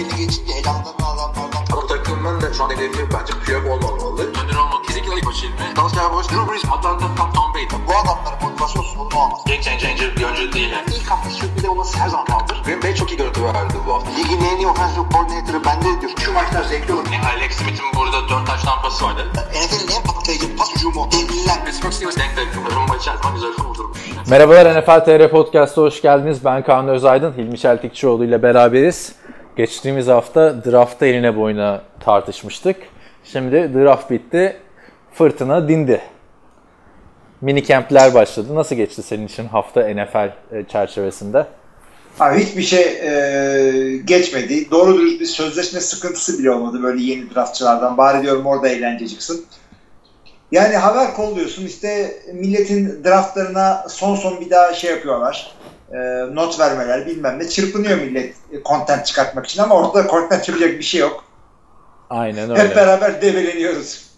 belli geçince elanlarını alanlardan. Ama takımın da şu an hedefi bence Piyok olmamalı. Önder olmak kesinlikle ilk başı ilmi. Dalsya Boş, Drew Brees, Atlanta, Tom, Tom Brady. Bu adamların motivasyon sorunu olmaz. Game changer bir oyuncu değil yani. İlk hafta sürpriz olması her zaman kaldır. Green Bay çok iyi görüntü verdi bu hafta. Ligin en iyi offensive coordinator'ı bende diyor. Şu maçlar zevkli olur. Yani Alex Smith'in burada 4 taş tampası vardı. NFL'in en patlayıcı pas hücumu. Devliler. Pittsburgh Steelers denk denk. Rumba içerisinde güzel vurdurmuş. Merhabalar NFL TR Podcast'a hoş geldiniz. Ben Kaan Özaydın, Hilmi Çeltikçioğlu ile beraberiz. Geçtiğimiz hafta draftta eline boyuna tartışmıştık. Şimdi draft bitti, fırtına dindi. Mini camp'ler başladı. Nasıl geçti senin için hafta NFL e, çerçevesinde? Abi hiçbir şey e, geçmedi. Doğru dürüst bir sözleşme sıkıntısı bile olmadı böyle yeni draftçılardan. Bari diyorum orada eğlence. Yani haber kolluyorsun işte milletin draftlarına son son bir daha şey yapıyorlar. E, not vermeler bilmem ne. Çırpınıyor millet e, content çıkartmak için ama ortada content yapacak bir şey yok. Aynen öyle. Hep beraber develeniyoruz.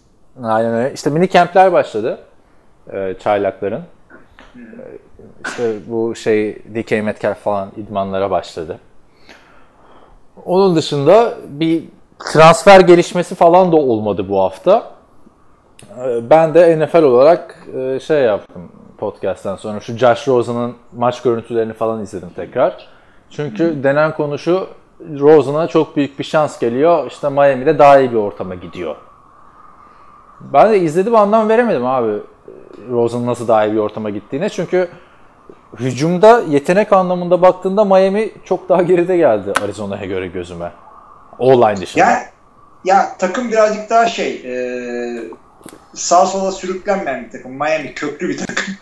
Aynen öyle. İşte mini camp'ler başladı. E, çaylakların. E, işte bu şey DK Metcalf falan idmanlara başladı. Onun dışında bir transfer gelişmesi falan da olmadı bu hafta. E, Ben de NFL olarak şey yaptım podcast'ten sonra şu Josh Rosen'ın maç görüntülerini falan izledim tekrar. Çünkü denen konu şu Rosen'a çok büyük bir şans geliyor. İşte Miami'de daha iyi bir ortama gidiyor. Ben de izledim anlam veremedim abi Rosen'ın nasıl daha iyi bir ortama gittiğine. Çünkü hücumda yetenek anlamında baktığında Miami çok daha geride geldi Arizona'ya göre gözüme. O-line dışında. Ya, ya takım birazcık daha şey e, sağ sola sürüklenmeyen bir takım. Miami köklü bir takım.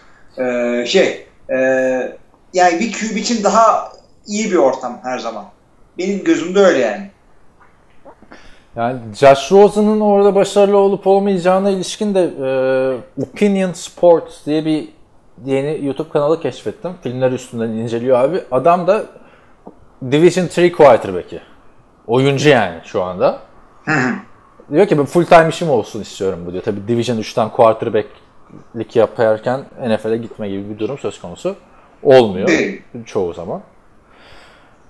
E, şey e, yani bir QB için daha iyi bir ortam her zaman. Benim gözümde öyle yani. Yani Josh Rosen'ın orada başarılı olup olmayacağına ilişkin de e, Opinion Sports diye bir yeni YouTube kanalı keşfettim. Filmler üstünden inceliyor abi. Adam da Division 3 quarterback'i. Oyuncu yani şu anda. diyor ki ben full time işim olsun istiyorum bu diyor. Tabii Division 3'ten quarterback'lik yaparken NFL'e gitme gibi bir durum söz konusu olmuyor çoğu zaman.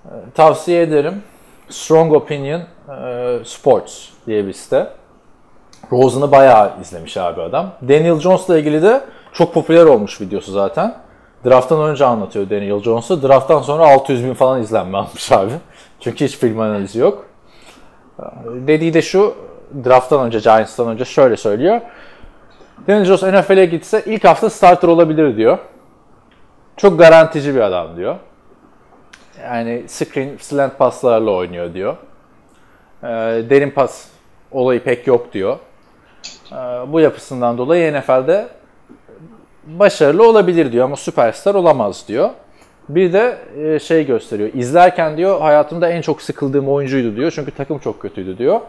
E, Tavsiye ederim. Strong Opinion e, Sports diye bir site. Rosen'ı bayağı izlemiş abi adam. Daniel Jones'la ilgili de çok popüler olmuş videosu zaten. Draft'tan önce anlatıyor Daniel Jones'u. Draft'tan sonra 600 bin falan izlenme almış abi. Çünkü hiç film analizi yok. Dediği de şu, draft'tan önce, Giants'tan önce şöyle söylüyor. Daniel Jones NFL'e gitse ilk hafta starter olabilir diyor. Çok garantici bir adam diyor. Yani screen, slant paslarla oynuyor diyor. Ee, derin pas olayı pek yok diyor. Ee, bu yapısından dolayı NFL'de başarılı olabilir diyor ama süperstar olamaz diyor. Bir de e, şey gösteriyor. İzlerken diyor hayatımda en çok sıkıldığım oyuncuydu diyor. Çünkü takım çok kötüydü diyor.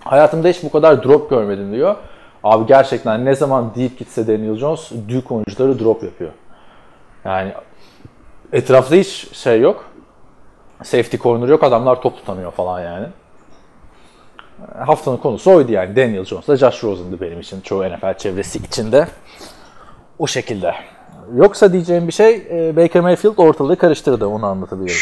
Hayatımda hiç bu kadar drop görmedim diyor. Abi gerçekten ne zaman deyip gitse Daniel Jones Duke oyuncuları drop yapıyor. Yani etrafta hiç şey yok. Safety corner yok. Adamlar top tutamıyor falan yani. Haftanın konusu oydu yani. Daniel Jones'la Josh Rosen'dı benim için. Çoğu NFL çevresi içinde. O şekilde. Yoksa diyeceğim bir şey e, Baker Mayfield ortalığı karıştırdı. Onu anlatabilirim.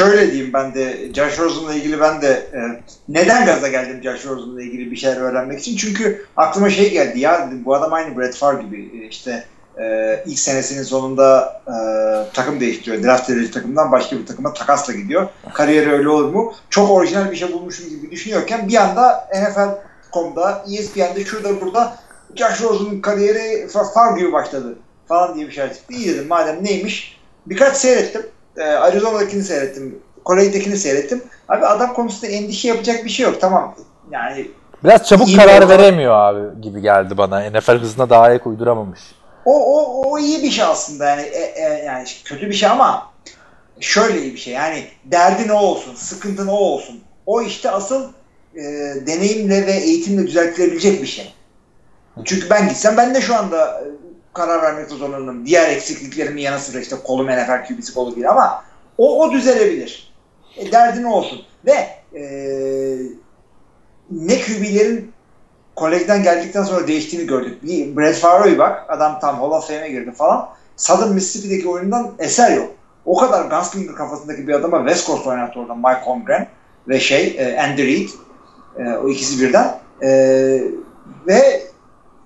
Şöyle diyeyim ben de Josh Rosen'la ilgili ben de e, neden gaza geldim Josh Rosen'la ilgili bir şeyler öğrenmek için. Çünkü aklıma şey geldi ya dedim, bu adam aynı Brett Favre gibi E, işte e, ilk senesinin sonunda e, takım değiştiriyor. Draft edici takımdan başka bir takıma takasla gidiyor. Kariyeri öyle olur mu? Çok orijinal bir şey bulmuşum gibi düşünüyorken bir anda NFL.com'da, ESPN'de şurada burada Josh Rosen'ın kariyeri Fa- Favre gibi başladı falan diye bir şey çıktı. İyi dedim madem neymiş. Birkaç seyrettim. E, Arizona'dakini seyrettim. Kore'dekini seyrettim. Abi adam konusunda endişe yapacak bir şey yok. Tamam yani Biraz çabuk karar veremiyor abi gibi geldi bana. NFL hızına daha ayak uyduramamış. O, o, o iyi bir şey aslında yani e, e, yani kötü bir şey ama şöyle iyi bir şey yani derdin o olsun, sıkıntın o olsun. O işte asıl e, deneyimle ve eğitimle düzeltilebilecek bir şey. Çünkü ben gitsem ben de şu anda e, karar vermekte zorlanırım. Diğer eksikliklerimin yanı sıra işte kolum NFL QB'si kolu değil ama o, o düzelebilir. E, derdin olsun. Ve e, ne QB'lerin kolejden geldikten sonra değiştiğini gördük. Bir Brett Favre'e bak. Adam tam Hall of Fame'e girdi falan. Southern Mississippi'deki oyundan eser yok. O kadar Gunslinger kafasındaki bir adama West Coast oynattı orada Mike Holmgren. ve şey e, Andy Reid. E, o ikisi birden. E, ve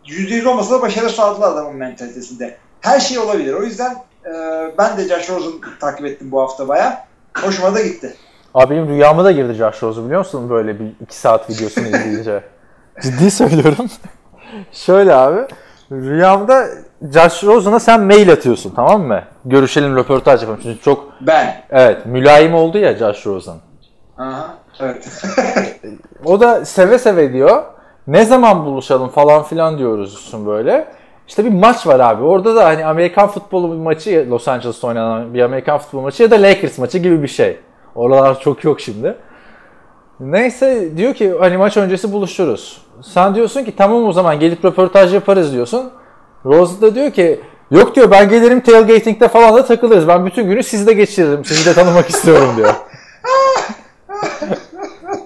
%100 olmasa da başarı sağladılar adamın mentalitesinde. Her şey olabilir. O yüzden e, ben de Josh Rosen takip ettim bu hafta baya. Hoşuma da gitti. Abi benim rüyama da girdi Josh Rosen biliyor musun böyle bir iki saat videosunu izleyince. Ciddi söylüyorum. Şöyle abi. Rüyamda Josh Rosen'a sen mail atıyorsun tamam mı? Görüşelim röportaj yapalım. Çünkü çok Ben. evet mülayim oldu ya Josh Rosen. Aha, evet. O da seve seve diyor. Ne zaman buluşalım falan filan diyoruz böyle. İşte bir maç var abi. Orada da hani Amerikan futbolu bir maçı Los Angeles'ta oynanan bir Amerikan futbol maçı ya da Lakers maçı gibi bir şey. Oralar çok yok şimdi. Neyse diyor ki hani maç öncesi buluşuruz. Sen diyorsun ki tamam o zaman gelip röportaj yaparız diyorsun. Rose da diyor ki yok diyor ben gelirim tailgating'de falan da takılırız. Ben bütün günü sizde geçiririm. Sizi de tanımak istiyorum diyor.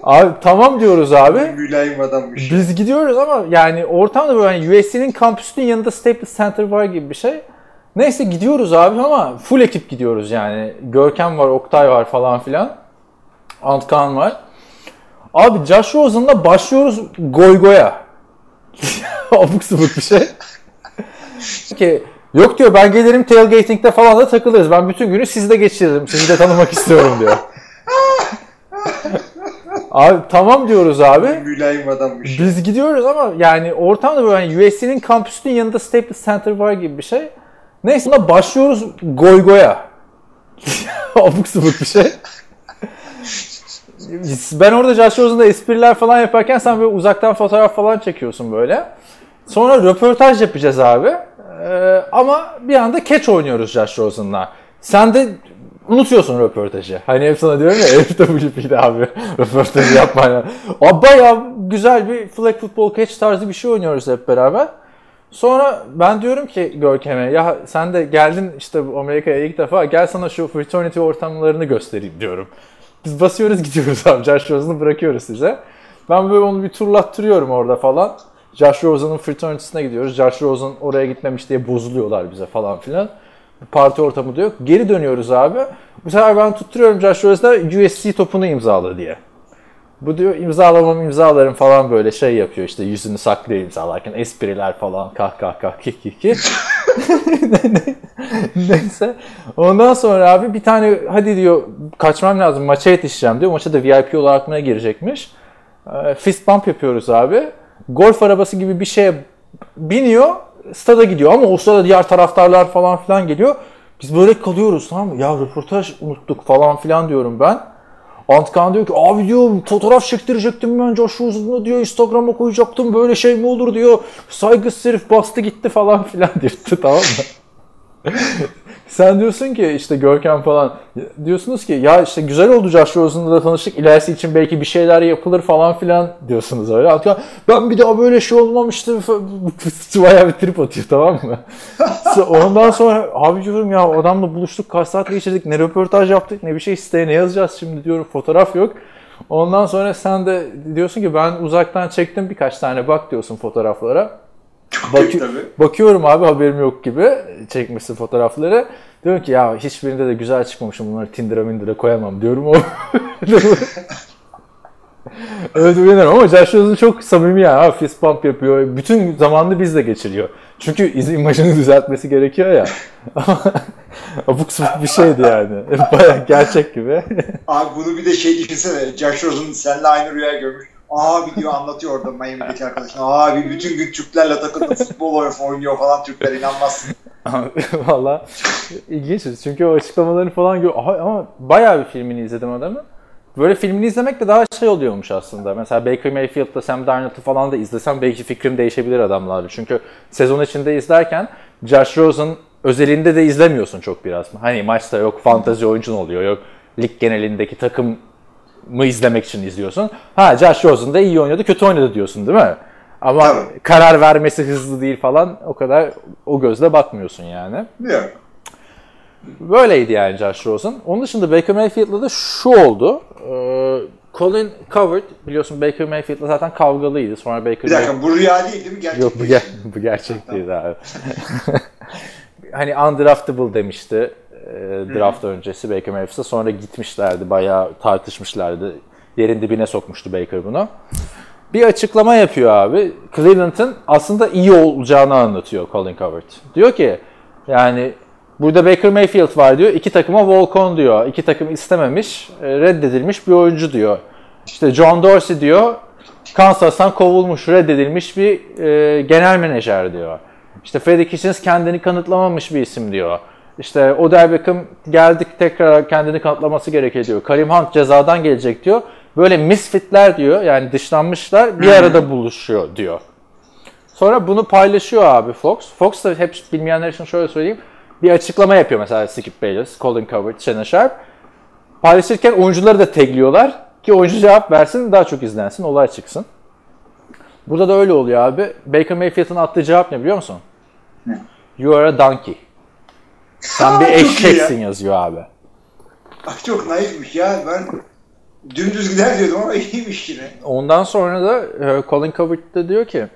Abi tamam diyoruz abi. Mülayim adammış. Biz gidiyoruz ama yani ortamda böyle hani USC'nin kampüsünün yanında Staples Center var gibi bir şey. Neyse gidiyoruz abi ama full ekip gidiyoruz yani. Görkem var, Oktay var falan filan. Antkan var. Abi Josh Rosen'la başlıyoruz goy goya. Abuk subuk bir şey. ki yok diyor ben gelirim tailgating'de falan da takılırız. Ben bütün günü sizde geçiririm. Sizi de tanımak istiyorum diyor. Abi tamam diyoruz abi. Mülayim adammış. Biz gidiyoruz ama yani ortamda böyle hani USC'nin kampüsünün yanında Staples Center var gibi bir şey. Neyse buna başlıyoruz goy goya. Abuk subuk bir şey. Ben orada Josh Rosen'da espriler falan yaparken sen böyle uzaktan fotoğraf falan çekiyorsun böyle. Sonra röportaj yapacağız abi. Ee, ama bir anda catch oynuyoruz Josh Rosen'la. Sen de unutuyorsun röportajı. Hani hep sana diyorum ya FWP'de abi röportajı yapmayla. Abi bayağı güzel bir flag football catch tarzı bir şey oynuyoruz hep beraber. Sonra ben diyorum ki Görkem'e ya sen de geldin işte Amerika'ya ilk defa gel sana şu fraternity ortamlarını göstereyim diyorum. Biz basıyoruz gidiyoruz abi. Josh Rosen'ı bırakıyoruz size. Ben böyle onu bir turlattırıyorum orada falan. Josh Rosen'ın fraternity'sine gidiyoruz. Josh Rosen oraya gitmemiş diye bozuluyorlar bize falan filan. Parti ortamı da yok. Geri dönüyoruz abi. Bu sefer ben tutturuyorum Josh Rosen'a USC topunu imzala diye. Bu diyor imzalamam imzalarım falan böyle şey yapıyor işte yüzünü saklıyor imzalarken espriler falan kah kah kah kik kik kik. Neyse. Ondan sonra abi bir tane hadi diyor kaçmam lazım maça yetişeceğim diyor. Maça da VIP olarak mı girecekmiş. Ee, Fist bump yapıyoruz abi. Golf arabası gibi bir şeye biniyor stada gidiyor ama o sırada diğer taraftarlar falan filan geliyor. Biz böyle kalıyoruz tamam mı? Ya röportaj unuttuk falan filan diyorum ben. Antkan diyor ki abi diyor fotoğraf çektirecektim ben Josh Rosen'la diyor Instagram'a koyacaktım böyle şey mi olur diyor. Saygısız herif bastı gitti falan filan diyor tamam mı? Sen diyorsun ki işte Görkem falan diyorsunuz ki ya işte güzel oldu Josh Rosen'la da tanıştık ilerisi için belki bir şeyler yapılır falan filan diyorsunuz öyle. Antkan ben bir daha böyle şey olmamıştı bayağı bir trip atıyor tamam mı? Ondan sonra abi diyorum ya adamla buluştuk kaç saat geçirdik ne röportaj yaptık ne bir şey isteye ne yazacağız şimdi diyorum fotoğraf yok. Ondan sonra sen de diyorsun ki ben uzaktan çektim birkaç tane bak diyorsun fotoğraflara. Bakı- bakıyorum abi haberim yok gibi çekmişsin fotoğrafları. Diyorum ki ya hiçbirinde de güzel çıkmamışım bunları Tinder'a Minder'a koyamam diyorum. O Evet uyanırım ama Josh Rosen çok samimi yani. Abi, fist bump yapıyor. Bütün zamanını bizle geçiriyor. Çünkü iz imajını düzeltmesi gerekiyor ya. Abuk subuk bir şeydi yani. Baya gerçek gibi. Abi bunu bir de şey düşünsene. Josh Rosen seninle aynı rüya görmüş. Abi diyor anlatıyor orada Miami'deki arkadaşına. Abi bütün gün Türklerle takıldım futbol oynuyor falan Türkler inanmazsın. Valla ilginç. Çünkü o açıklamalarını falan gör ama bayağı bir filmini izledim adamı. Böyle filmini izlemek de daha şey oluyormuş aslında. Mesela Baker Mayfield'da Sam Darnold'u falan da izlesem belki fikrim değişebilir adamlarla. Çünkü sezon içinde izlerken Josh Rosen özelinde de izlemiyorsun çok biraz. Hani maçta yok fantazi oyuncun oluyor, yok lig genelindeki takım mı izlemek için izliyorsun. Ha Josh Rosen da iyi oynadı, kötü oynadı diyorsun değil mi? Ama Tabii. karar vermesi hızlı değil falan o kadar o gözle bakmıyorsun yani. Yok. Böyleydi yani Josh Rosen. Onun dışında Baker Mayfield'la da şu oldu. Ee, Colin Coward biliyorsun Baker Mayfield'la zaten kavgalıydı. Sonra Baker Bir dakika bu rüya değil değil mi? Gerçek Yok bu, ger bu gerçek değil abi. hani undraftable demişti e, draft öncesi Baker Mayfield'a. Sonra gitmişlerdi bayağı tartışmışlardı. Yerin dibine sokmuştu Baker bunu. Bir açıklama yapıyor abi. Cleveland'ın aslında iyi olacağını anlatıyor Colin Coward. Diyor ki yani burada Baker Mayfield var diyor. İki takıma Volcon diyor. İki takım istememiş, e, reddedilmiş bir oyuncu diyor. İşte John Dorsey diyor. Kansas'tan kovulmuş, reddedilmiş bir e, genel menajer diyor. İşte Freddie Kitchens kendini kanıtlamamış bir isim diyor. İşte Odell Beckham geldik tekrar kendini kanıtlaması gerekiyor diyor. Karim Hunt cezadan gelecek diyor. Böyle misfitler diyor yani dışlanmışlar bir arada buluşuyor diyor. Sonra bunu paylaşıyor abi Fox. Fox da hep bilmeyenler için şöyle söyleyeyim. Bir açıklama yapıyor mesela Skip Bayless, Colin Coward, Shannon Sharp. Paylaşırken oyuncuları da tagliyorlar ki oyuncu cevap versin daha çok izlensin, olay çıksın. Burada da öyle oluyor abi. Baker Mayfield'ın attığı cevap ne biliyor musun? Ne? You are a donkey. Sen bir iyi ya. eşeksin yazıyor abi. Bak çok naifmiş ya. Ben dümdüz gider diyordum ama iyiymiş yine. Ondan sonra da e, Colin Coward da diyor ki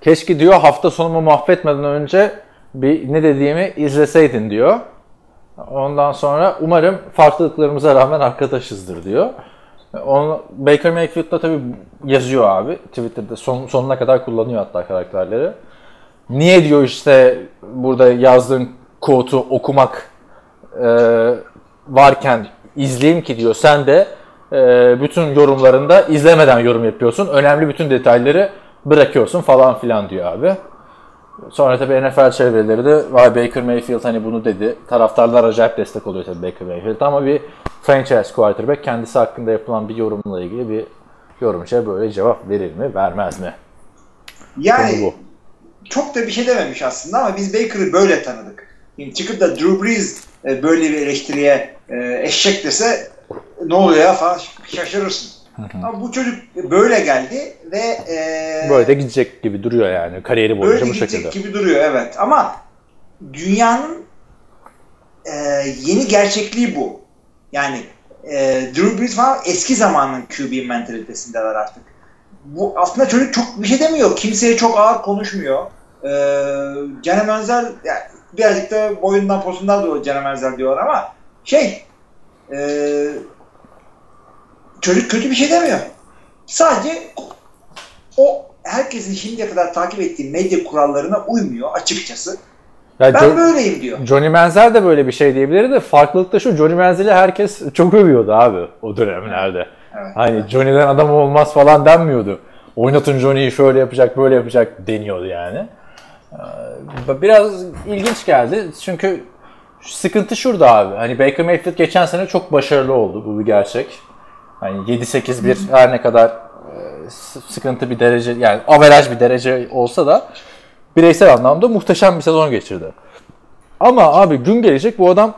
keşke diyor hafta sonumu mahvetmeden önce bir ne dediğimi izleseydin diyor. Ondan sonra umarım farklılıklarımıza rağmen arkadaşızdır diyor. Onu, Baker Mayfield da tabii yazıyor abi. Twitter'da son, sonuna kadar kullanıyor hatta karakterleri. Niye diyor işte burada yazdığın quote'u okumak e, varken izleyeyim ki diyor. Sen de e, bütün yorumlarında izlemeden yorum yapıyorsun. Önemli bütün detayları bırakıyorsun falan filan diyor abi. Sonra tabii NFL çevreleri de vay Baker Mayfield hani bunu dedi. Taraftarlar acayip destek oluyor tabii Baker Mayfield ama bir franchise quarterback kendisi hakkında yapılan bir yorumla ilgili bir yorumcuya böyle cevap verir mi vermez mi? Konu Yani bu. çok da bir şey dememiş aslında ama biz Baker'ı böyle tanıdık. Şimdi çıkıp da Drew Brees e, böyle bir eleştiriye e, eşek dese ne oluyor ya falan şaşırırsın. Ama bu çocuk böyle geldi ve e, Böyle de gidecek gibi duruyor yani kariyeri boyunca böyle bu gidecek şekilde. gibi duruyor evet. Ama dünyanın e, yeni gerçekliği bu. Yani e, Drew Brees falan eski zamanın QB mentalitesindeler artık. Bu aslında çocuk çok bir şey demiyor. Kimseye çok ağır konuşmuyor. E, Caner Menzel yani birazcık da boyundan posundan dolayı Caner Menzel diyorlar ama şey e, çocuk kötü bir şey demiyor. Sadece o herkesin şimdiye kadar takip ettiği medya kurallarına uymuyor açıkçası. Ya Ben Jo- böyleyim diyor. Johnny Manziel de böyle bir şey diyebilirdi farklılık da şu Johnny Manziel'i herkes çok övüyordu abi o dönemlerde. Evet. Hani Johnny'den adam olmaz falan denmiyordu. Oynatın Johnny'yi şöyle yapacak böyle yapacak deniyordu yani. Ee, Biraz ilginç geldi çünkü sıkıntı şurada abi. Hani Baker Mayfield geçen sene çok başarılı oldu bu bir gerçek. Hani 7-8-1 her ne kadar e, sıkıntı bir derece yani averaj bir derece olsa da bireysel anlamda muhteşem bir sezon geçirdi. Ama abi gün gelecek bu adam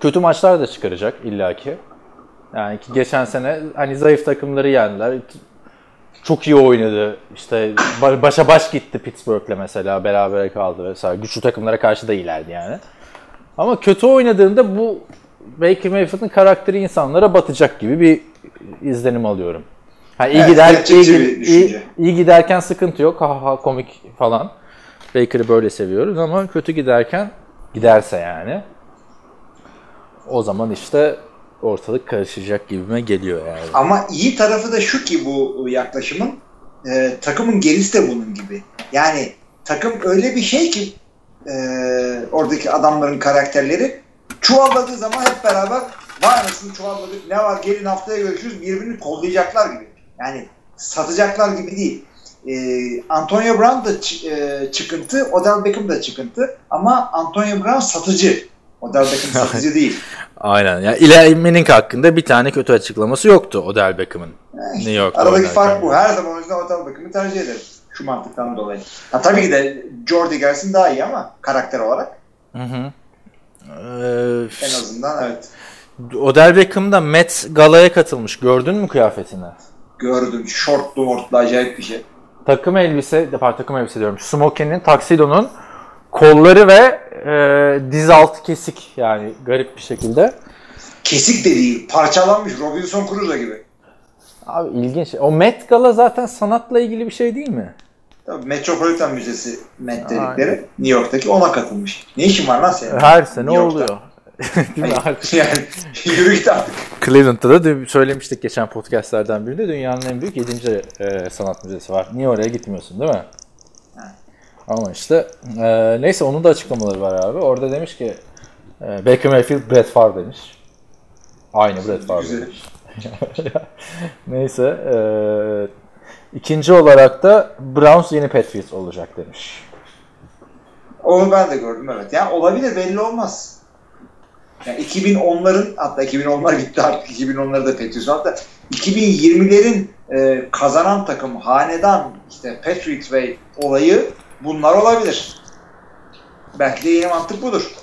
kötü maçlar da çıkaracak illaki. Yani ki geçen sene hani zayıf takımları yendiler. Çok iyi oynadı. İşte ba- başa baş gitti Pittsburgh'le mesela berabere kaldı vesaire. Güçlü takımlara karşı da iyilerdi yani. Ama kötü oynadığında bu Baker Mayfield'ın karakteri insanlara batacak gibi bir izlenim alıyorum. Ha, iyi Evet, gider iyi, bir iyi, iyi giderken sıkıntı yok. Ha ha komik falan. Baker'ı böyle seviyoruz ama kötü giderken giderse yani o zaman işte ortalık karışacak gibime geliyor yani. Ama iyi tarafı da şu ki bu yaklaşımın e, takımın gerisi de bunun gibi. Yani takım öyle bir şey ki e, oradaki adamların karakterleri çuvalladığı zaman hep beraber vay anasını çuvalladık ne var gelin haftaya görüşürüz birbirini kollayacaklar gibi. Yani satacaklar gibi değil. E, Antonio Brown da e, çıkıntı, Odell Beckham da çıkıntı ama Antonio Brown satıcı. Odell Beckham satıcı değil. Aynen. Yani Eli Manning hakkında bir tane kötü açıklaması yoktu Odell Beckham'ın. New York'ta Aradaki oynarken. fark bu. Her zaman o yüzden Odell Beckham'ı tercih ederim. Şu mantıktan dolayı. Ha, tabii ki de Jordy gelsin daha iyi ama karakter olarak Ee, en azından evet. Odell Beckham da Met Gala'ya katılmış. Gördün mü kıyafetini? Gördüm. Şortlu mortlu acayip bir şey. Takım elbise, pardon takım elbise diyorum. Smokin'in, Tuxedo'nun kolları ve e, diz altı kesik yani garip bir şekilde. Kesik de değil. Parçalanmış. Robinson Crusoe gibi. Abi ilginç. O Met Gala zaten sanatla ilgili bir şey değil mi? Tabii Metropolitan Müzesi Met dedikleri New York'taki ona katılmış. Ne işin var lan senin? Her sene New oluyor. Değil mi yani yürü git artık. Cleveland'da da söylemiştik geçen podcastlerden birinde dünyanın en büyük 7. e, sanat müzesi var. Niye oraya gitmiyorsun değil mi? Ama işte e, neyse onun da açıklamaları var abi. Orada demiş ki e, Baker Mayfield Brett Favre demiş. Aynı Brett Favre demiş. neyse e, ikinci olarak da Browns yeni Patriots olacak demiş. Onu ben de gördüm evet. Yani olabilir belli olmaz. Yani 2010'ların hatta 2010'lar bitti artık 2010'ları da Patriots hatta 2020'lerin e, kazanan takım hanedan işte Patriot Way olayı bunlar olabilir. Belki de yeni mantık budur.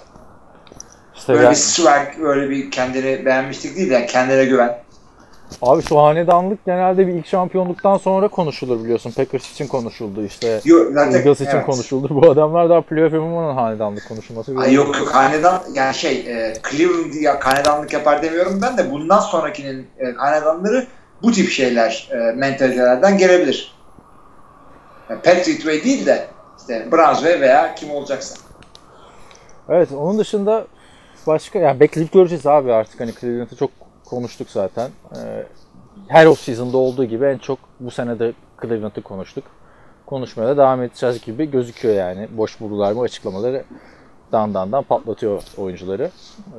İşte Böyle ben- bir swag, böyle bir kendini beğenmişlik değil yani kendine güven. Abi şu hanedanlık genelde bir ilk şampiyonluktan sonra konuşulur biliyorsun. Packers için konuşuldu işte. Yok, zaten, Eagles için evet. konuşulur. Bu adamlar daha playoff yapamadan hanedanlık konuşulması. Ay yok yok hanedan yani şey e, Cleveland ya hanedanlık yapar demiyorum ben de bundan sonrakinin e, hanedanları bu tip şeyler e, mentalitelerden gelebilir. Yani Patriot Way değil de işte Way veya kim olacaksa. Evet onun dışında başka yani bekleyip göreceğiz abi artık hani Cleveland'ı çok konuştuk zaten. Ee, her off season'da olduğu gibi en çok bu sene de Cleveland'ı konuştuk. Konuşmaya da devam edeceğiz gibi gözüküyor yani. Boş bulgular mı açıklamaları dan dan dan patlatıyor oyuncuları.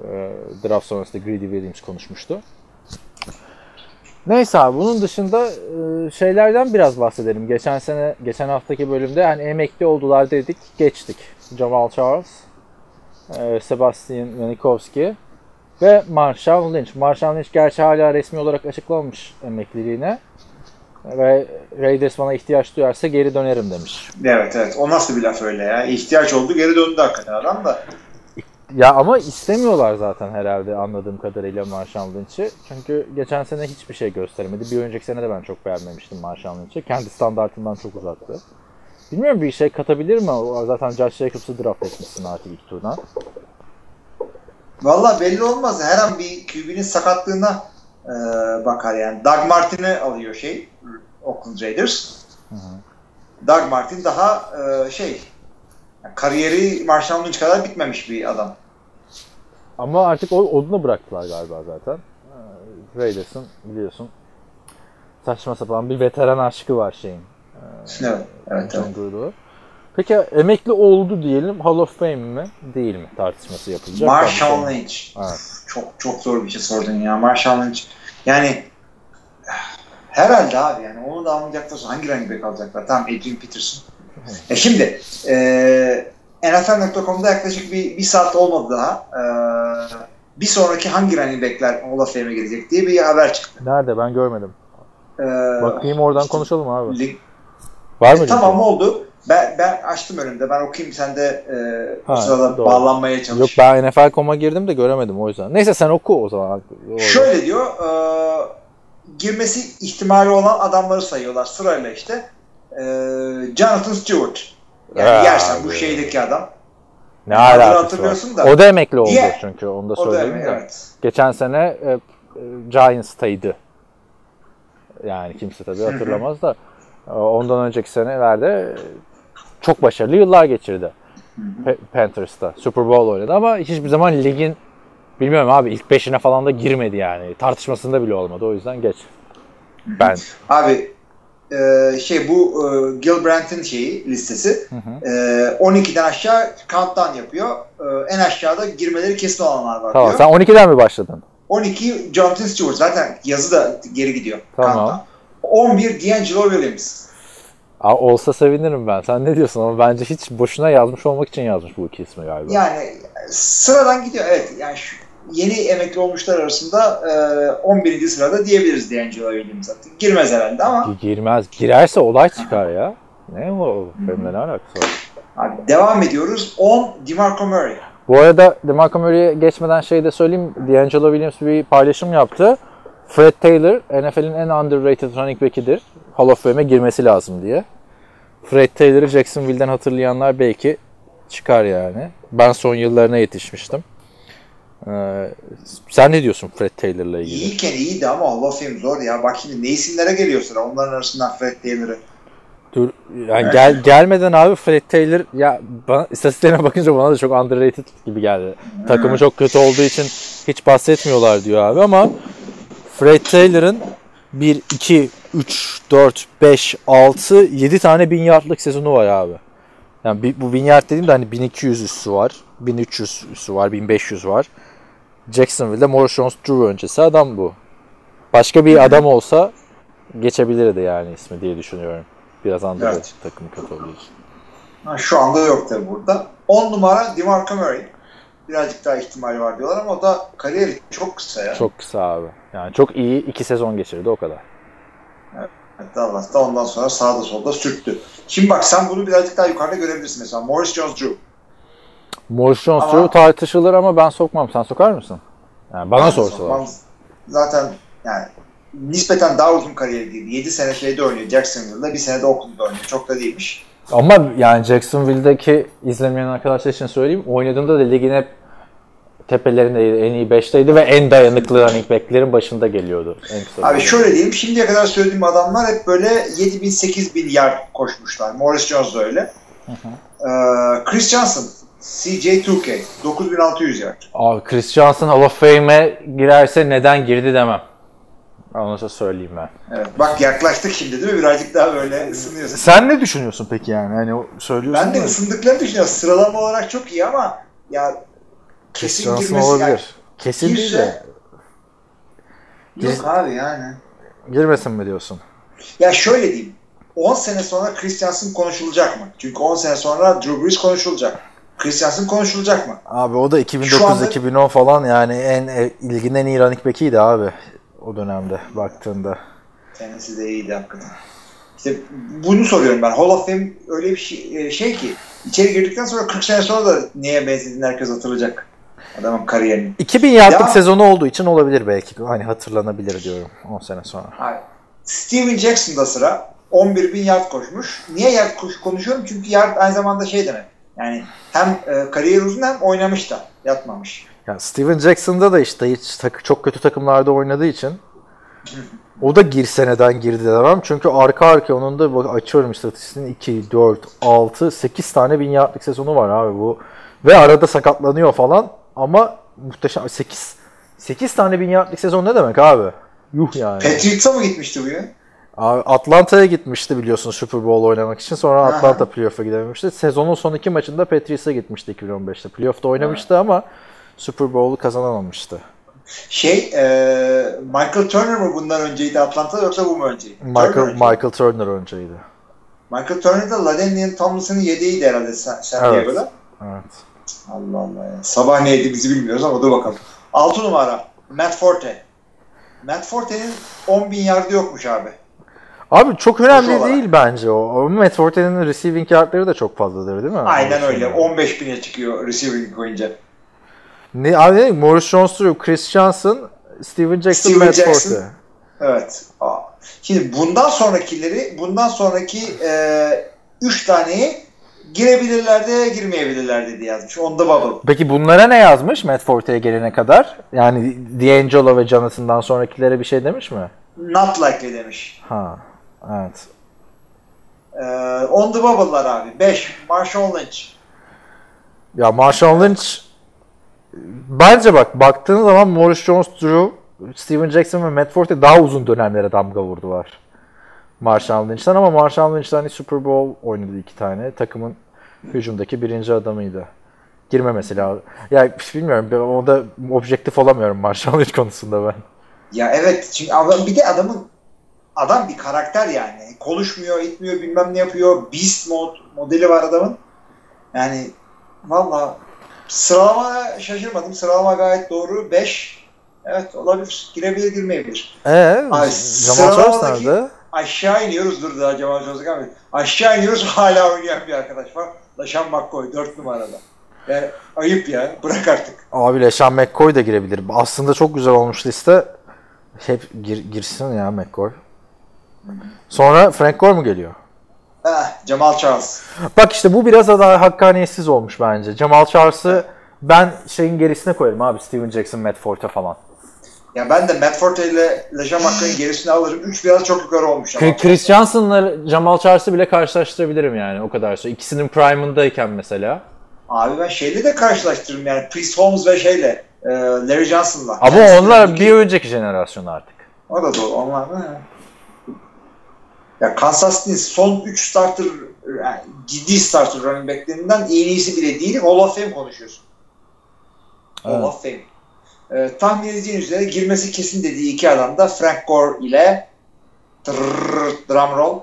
Ee, draft sonrasında Greedy Williams konuşmuştu. Neyse abi bunun dışında e, şeylerden biraz bahsedelim. Geçen sene, geçen haftaki bölümde hani emekli oldular dedik, geçtik. Jamal Charles, e, Sebastian Janikowski ve Marshall Lynch. Marshall Lynch gerçi hala resmi olarak açıklamamış emekliliğine. Ve Raiders bana ihtiyaç duyarsa geri dönerim demiş. Evet evet o nasıl bir laf öyle ya. İhtiyaç oldu geri döndü hakikaten adam da. Ya ama istemiyorlar zaten herhalde anladığım kadarıyla Marshall Lynch'i. Çünkü geçen sene hiçbir şey gösteremedi. Bir önceki sene de ben çok beğenmemiştim Marshall Lynch'i. Kendi standartından çok uzaktı. Bilmiyorum bir şey katabilir mi? Zaten Josh Jacobs'ı draft etmişsin artık ilk turdan. Valla belli olmaz. Her an bir QB'nin sakatlığına e, bakar yani. Doug Martin'i alıyor şey Oakland Raiders. Doug Martin daha e, şey yani kariyeri Marshall Lynch kadar bitmemiş bir adam. Ama artık o, da bıraktılar galiba zaten. Raiders'ın biliyorsun saçma sapan bir veteran aşkı var şeyin. Evet, evet, John evet. Grude'u. Peki emekli oldu diyelim Hall of Fame mi değil mi tartışması yapılacak. Marshall. Lynch. Evet. Çok çok zor bir şey sordun ya. Marshall Lynch. Yani herhalde abi yani onu da almayacaklar hangi running back alacaklar? Tamam Adrian Peterson. E şimdi e, NFL.com'da yaklaşık bir, bir saat olmadı daha. E, bir sonraki hangi running backler Hall of Fame'e gelecek diye bir haber çıktı. Nerede ben görmedim. E, Bakayım oradan işte konuşalım abi. lig- Var mı? E, tamam oldu. Ben, ben açtım önümde. Ben okuyayım sen de e, Ha, sırada doğru. bağlanmaya çalış. Yok ben NFL.com'a girdim de göremedim o yüzden. Neyse sen oku o zaman. Orada. Şöyle diyor, e, girmesi ihtimali olan adamları sayıyorlar sırayla işte. E, Jonathan Stewart. Yani Ya yersen bu şeydeki adam. Ne alakası hatırlıyorsun var? da. O da emekli oldu Diye- çünkü onu da O da söyleyeyim de. evet. Geçen sene e, e, Giants'taydı. Yani kimse tabii hatırlamaz da e, ondan önceki senelerde çok başarılı yıllar geçirdi. Panthers'ta. Super Bowl oynadı ama hiçbir zaman ligin bilmiyorum abi ilk beşine falan da girmedi yani. Tartışmasında bile olmadı. O yüzden geç. Ben Abi e, şey bu e, Gil Brandt'in şeyi listesi e, 12'den aşağı countdown yapıyor. E, en aşağıda girmeleri kesin olanlar var tamam diyor. sen 12'den mi başladın? 12 Jonathan Stewart zaten yazı da geri gidiyor. Tamam. countdown. 11 D'Angelo Williams. Aa, olsa sevinirim ben. Sen ne diyorsun ama bence hiç boşuna yazmış olmak için yazmış bu iki ismi galiba. Yani sıradan gidiyor. Evet yani şu yeni emekli olmuşlar arasında e, 11. sırada diyebiliriz D'Angelo Williams zaten. Girmez herhalde ama Girmez. Girerse olay çıkar ya. Ne o? Benimle ne alakası var? abi devam ediyoruz. 10 DeMarco Murray. Bu arada DeMarco Murray'e geçmeden şey de söyleyeyim. D'Angelo Williams bir paylaşım yaptı. Fred Taylor NFL'in en underrated running back'idir. Hall of Fame'e girmesi lazım diye. Fred Taylor'ı Jacksonville'den hatırlayanlar belki çıkar yani. Ben son yıllarına yetişmiştim. Ee, sen ne diyorsun Fred Taylor'la ilgili? İyiyken iyiydi ama Hall of Fame zor ya. Bak şimdi ne isimlere geliyor sıra. Onların arasından Fred Taylor'ı. Dur yani gel gelmeden abi Fred Taylor ya bana, istatistiklerine bakınca bana da çok underrated gibi geldi. Takımı çok kötü olduğu için hiç bahsetmiyorlar diyor abi ama Fred Taylor'ın 1 2 3 4 5 6 7 tane 1000 yardlık sezonu var abi. Yani bu 1000 yard dediğim de hani 1200 üssü var, 1300 üssü var, 1500 var. Jacksonville'de Morris Jones-Drew öncesi adam bu. Başka bir adam olsa geçebilirdi yani ismi diye düşünüyorum. Biraz underrated Evet. takım kötü olduğu için. Ha, şu anda yok tabii burada. 10 numara DeMarco Murray. Birazcık daha ihtimali var diyorlar ama o da kariyeri çok kısa ya. Çok kısa abi. Yani çok iyi iki sezon geçirdi o kadar. Dallas da ondan sonra sağda solda sürttü. Şimdi bak sen bunu birazcık daha yukarıda görebilirsin mesela. Morris Jones-Drew. Morris Jones Ama- Drew tartışılır ama ben sokmam. Sen sokar mısın? Yani bana sorsalar. sokmam. Zaten yani nispeten daha uzun kariyeri değil. 7 sene şeyde oynuyor Jacksonville'da. Bir sene de Oakland'da oynuyor. Çok da değilmiş. Ama yani Jacksonville'deki izlemeyen arkadaşlar için söyleyeyim. Oynadığında da ligin hep tepelerindeydi. En iyi 5'teydi ve en dayanıklı running back'lerin başında geliyordu. En Abi şöyle diyeyim. Şimdiye kadar söylediğim adamlar hep böyle 7000 8000 yard koşmuşlar. Morris Jones da öyle. Ee, Chris Johnson CJ2K 9600 yard. Abi Chris Johnson Hall of Fame'e girerse neden girdi demem. Onu da söyleyeyim ben. Evet, bak yaklaştık şimdi değil mi? Birazcık daha böyle ısınıyorsun. Sen ne düşünüyorsun peki yani? Hani o söylüyorsun Ben de da- ısındıklarını düşünüyorum. Sıralama olarak çok iyi ama ya kesin Johnson girmesi olabilir. yani- Kesin değil Girse- de Yok abi yani. girmesin mi diyorsun? Ya şöyle diyeyim. 10 sene sonra Chris Johnson konuşulacak mı? Çünkü 10 sene sonra Drew Brees konuşulacak. Chris Johnson konuşulacak mı? Abi o da Şu 2009-2010 falan yani en e, ilginin en iyi running back'iydi abi o dönemde baktığında. Kendisi de iyiydi hakikaten. İşte bunu soruyorum ben. Hall of Fame öyle bir şey, e, şey ki içeri girdikten sonra 40 sene sonra da neye benzediğini herkes hatırlayacak. Adamın kariyerini. 2000 yardlık Ya- sezonu olduğu için olabilir belki. Hani hatırlanabilir diyorum 10 sene sonra. Hayır. Steven Jackson'da sıra 11 bin yard koşmuş. Niye yard koş konuşuyorum? Çünkü yard aynı zamanda şey demek. Yani hem e, kariyer uzun hem oynamış da yatmamış. Ya Steven Jackson'da da işte hiç tak- çok kötü takımlarda oynadığı için o da girse neden girdi demem. Çünkü arka arka onun da bak açıyorum istatistiğini 2, 4, 6, 8 tane bin yardlık sezonu var abi bu. Ve arada sakatlanıyor falan ama muhteşem 8 8 tane bin yardlık sezon ne demek abi? Yuh yani. Patriots'a mı gitmişti bu ya? Abi Atlanta'ya gitmişti biliyorsun Super Bowl oynamak için. Sonra. Atlanta playoff'a gidememişti. Sezonun son iki maçında Patriots'a gitmişti 2015'te. Playoff'ta oynamıştı ama Super Bowl'u kazanamamıştı. Şey, e, Michael Turner mı bundan önceydi Atlanta'da yoksa bu mu önceydi? Michael Turner önceydi. Michael Turner önceydi. Michael Turner da Ladanian Tomlinson'ın yedeğiydi herhalde San, San Evet. Diego'da. Evet. Allah Allah ya. Sabah ne yediğimizi bilmiyoruz ama dur bakalım. 6 numara Matt Forte. Matt Forte'nin 10 bin yardı yokmuş abi. Abi çok önemli Koşu olarak. değil bence o. Matt Forte'nin receiving yardları da çok fazladır değil mi? Aynen öyle. 15 bine çıkıyor receiving koyunca. Ne, abi ne? Morris Jones-Drew, Chris Johnson, Steven Jackson, Steven Matt Jackson. Forte. Evet. Aa. Şimdi bundan sonrakileri, bundan sonraki 3 taneyi girebilirler de girmeyebilirler diye yazmış. Onda bubble. Peki bunlara ne yazmış Matt Forte'ye gelene kadar? Yani D'Angelo ve Jonathan'dan sonrakilere bir şey demiş mi? Not likely demiş. Ha. Evet. Ee, on the bubble'lar abi. 5. Marshall Lynch. Ya Marshall Lynch bence bak baktığın zaman Morris Jones-Drew, Steven Jackson ve Matt Forte daha uzun dönemlere damga vurdular. Marshall Lynch'ten ama Marshall Lynch'ten hani Super Bowl oynadı iki tane. Takımın hücumdaki birinci adamıydı. Girmemesi lazım. Ya bilmiyorum ben o da objektif olamıyorum Marshall Lynch konusunda ben. Ya evet. Çünkü adam, bir de adamın adam bir karakter yani. Konuşmuyor, etmiyor, bilmem ne yapıyor. Beast mod, modeli var adamın. Yani valla sıralama şaşırmadım. Sıralama gayet doğru. 5. Evet olabilir. Girebilir, girmeyebilir. Eee Ay, Jamal Charles nerede? Aşağı iniyoruz. Dur daha Cemal Çözük abi. Aşağı iniyoruz hala oynayan bir arkadaş var. Laşan McCoy 4 numarada. Yani ayıp ya. Bırak artık. Abi LeSean McCoy da girebilir. Aslında çok güzel olmuş liste. Hep gir- girsin ya McCoy. Sonra Frank Gore mu geliyor? Heh, Cemal Charles. Bak işte bu biraz daha hakkaniyetsiz olmuş bence. Jamal Charles'ı ben şeyin gerisine koyarım abi. Steven Jackson, Matt Forte falan. Ya ben de Matt Forte ile LeJean McCoy'un gerisini alırım. 3 biraz çok yukarı olmuş ama. Chris Johnson'la Jamal Charles'ı bile karşılaştırabilirim yani o kadar sonra. İkisinin prime'ındayken mesela. Abi ben şeyle de karşılaştırırım yani Chris Holmes ve şeyle e, Larry Johnson'la. Ama Yani onlar iki- bir önceki jenerasyon artık. O da doğru. Onlar da ya Kansas City'nin son 3 starter yani ciddi starter running back'lerinden en iyisi bile değil. Hall of Fame konuşuyorsun. Hall Evet. of Fame. Ee, tahmin edeceğiniz üzere girmesi kesin dediği iki adam da Frank Gore ile tırrrr, drum roll.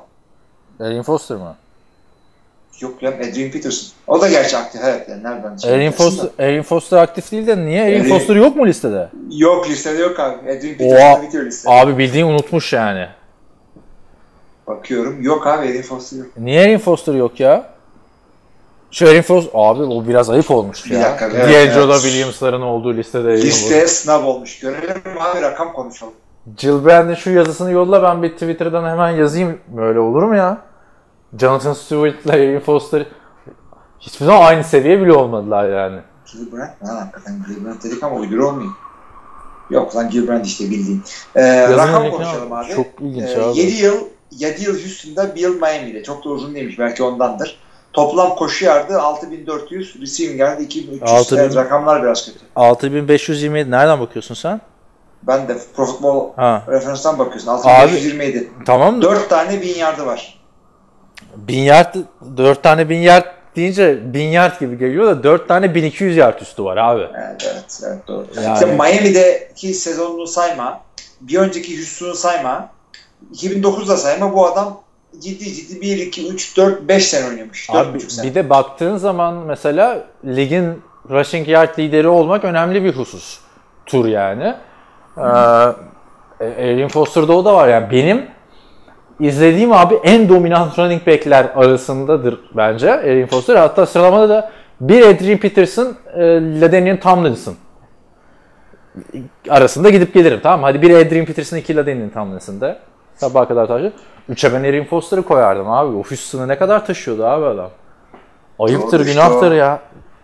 Erin Foster mı? Yok ya Adrian Peterson. O da gerçi aktif evet. Yani nereden şey Erin Foster. Erin Foster aktif değil de niye? Erin Foster yok mu listede? Yok listede yok abi. Adrian Oha. Peterson bitiyor liste. Abi bildiğin unutmuş yani. Bakıyorum. Yok abi Adrian Foster yok. Niye Erin Foster yok ya? Şu Erin Foster... Abi o biraz ayıp olmuş Bir ya. dakika, evet, D'Angelo evet. Williams'ların olduğu listede Erin. Listeye snub olmuş. Görelim abi rakam konuşalım. Jill Brand'in şu yazısını yolla ben bir Twitter'dan hemen yazayım. Böyle olur mu ya? Jonathan Stewart'la Erin Foster hiçbir zaman aynı seviye bile olmadılar yani. Gilbrand? Lan hakikaten Gilbrand dedik ama uyduru olmayayım. Yok lan Gilbrand işte bildiğin. Ee, rakam konuşalım al. abi. Çok ilginç Ee, abi. 7 yıl 7 yıl Houston'da, 1 yıl Miami'de. Çok da uzun değilmiş. Belki ondandır. Toplam koşu yardı 6400, receiving yardı 2300. 6000. Evet, rakamlar biraz kötü. 6527 nereden bakıyorsun sen? Ben de Pro Football Ha. referanstan bakıyorsun. 6527. Tamam da 4 tane 1000 yardı var. bin yard 4 tane bin yard deyince bin yard gibi geliyor da 4 tane 1200 yard üstü var abi. Evet, evet, evet doğru. Yani- İşte Miami'deki sezonunu sayma, bir önceki Houston'u sayma, 2009'da sayma bu adam ciddi ciddi 1, 2, 3, 4, 5 sene oynamış. Abi 4,5 sene. bir de baktığın zaman mesela ligin rushing yard lideri olmak önemli bir husus. Tur yani. Ee, Erin Foster'da o da var yani. Benim izlediğim abi en dominant running back'ler arasındadır bence Erin Foster. Hatta sıralamada da bir Adrian Peterson, e, LaDainian Tomlinson arasında gidip gelirim tamam? Hadi bir Adrian Peterson, iki LaDainian Tomlinson'da. Sabaha kadar taşı. Üçe ben Erin Foster'ı koyardım abi. O Houston'ı ne kadar taşıyordu abi adam. Ayıptır, Doğru günahtır ya.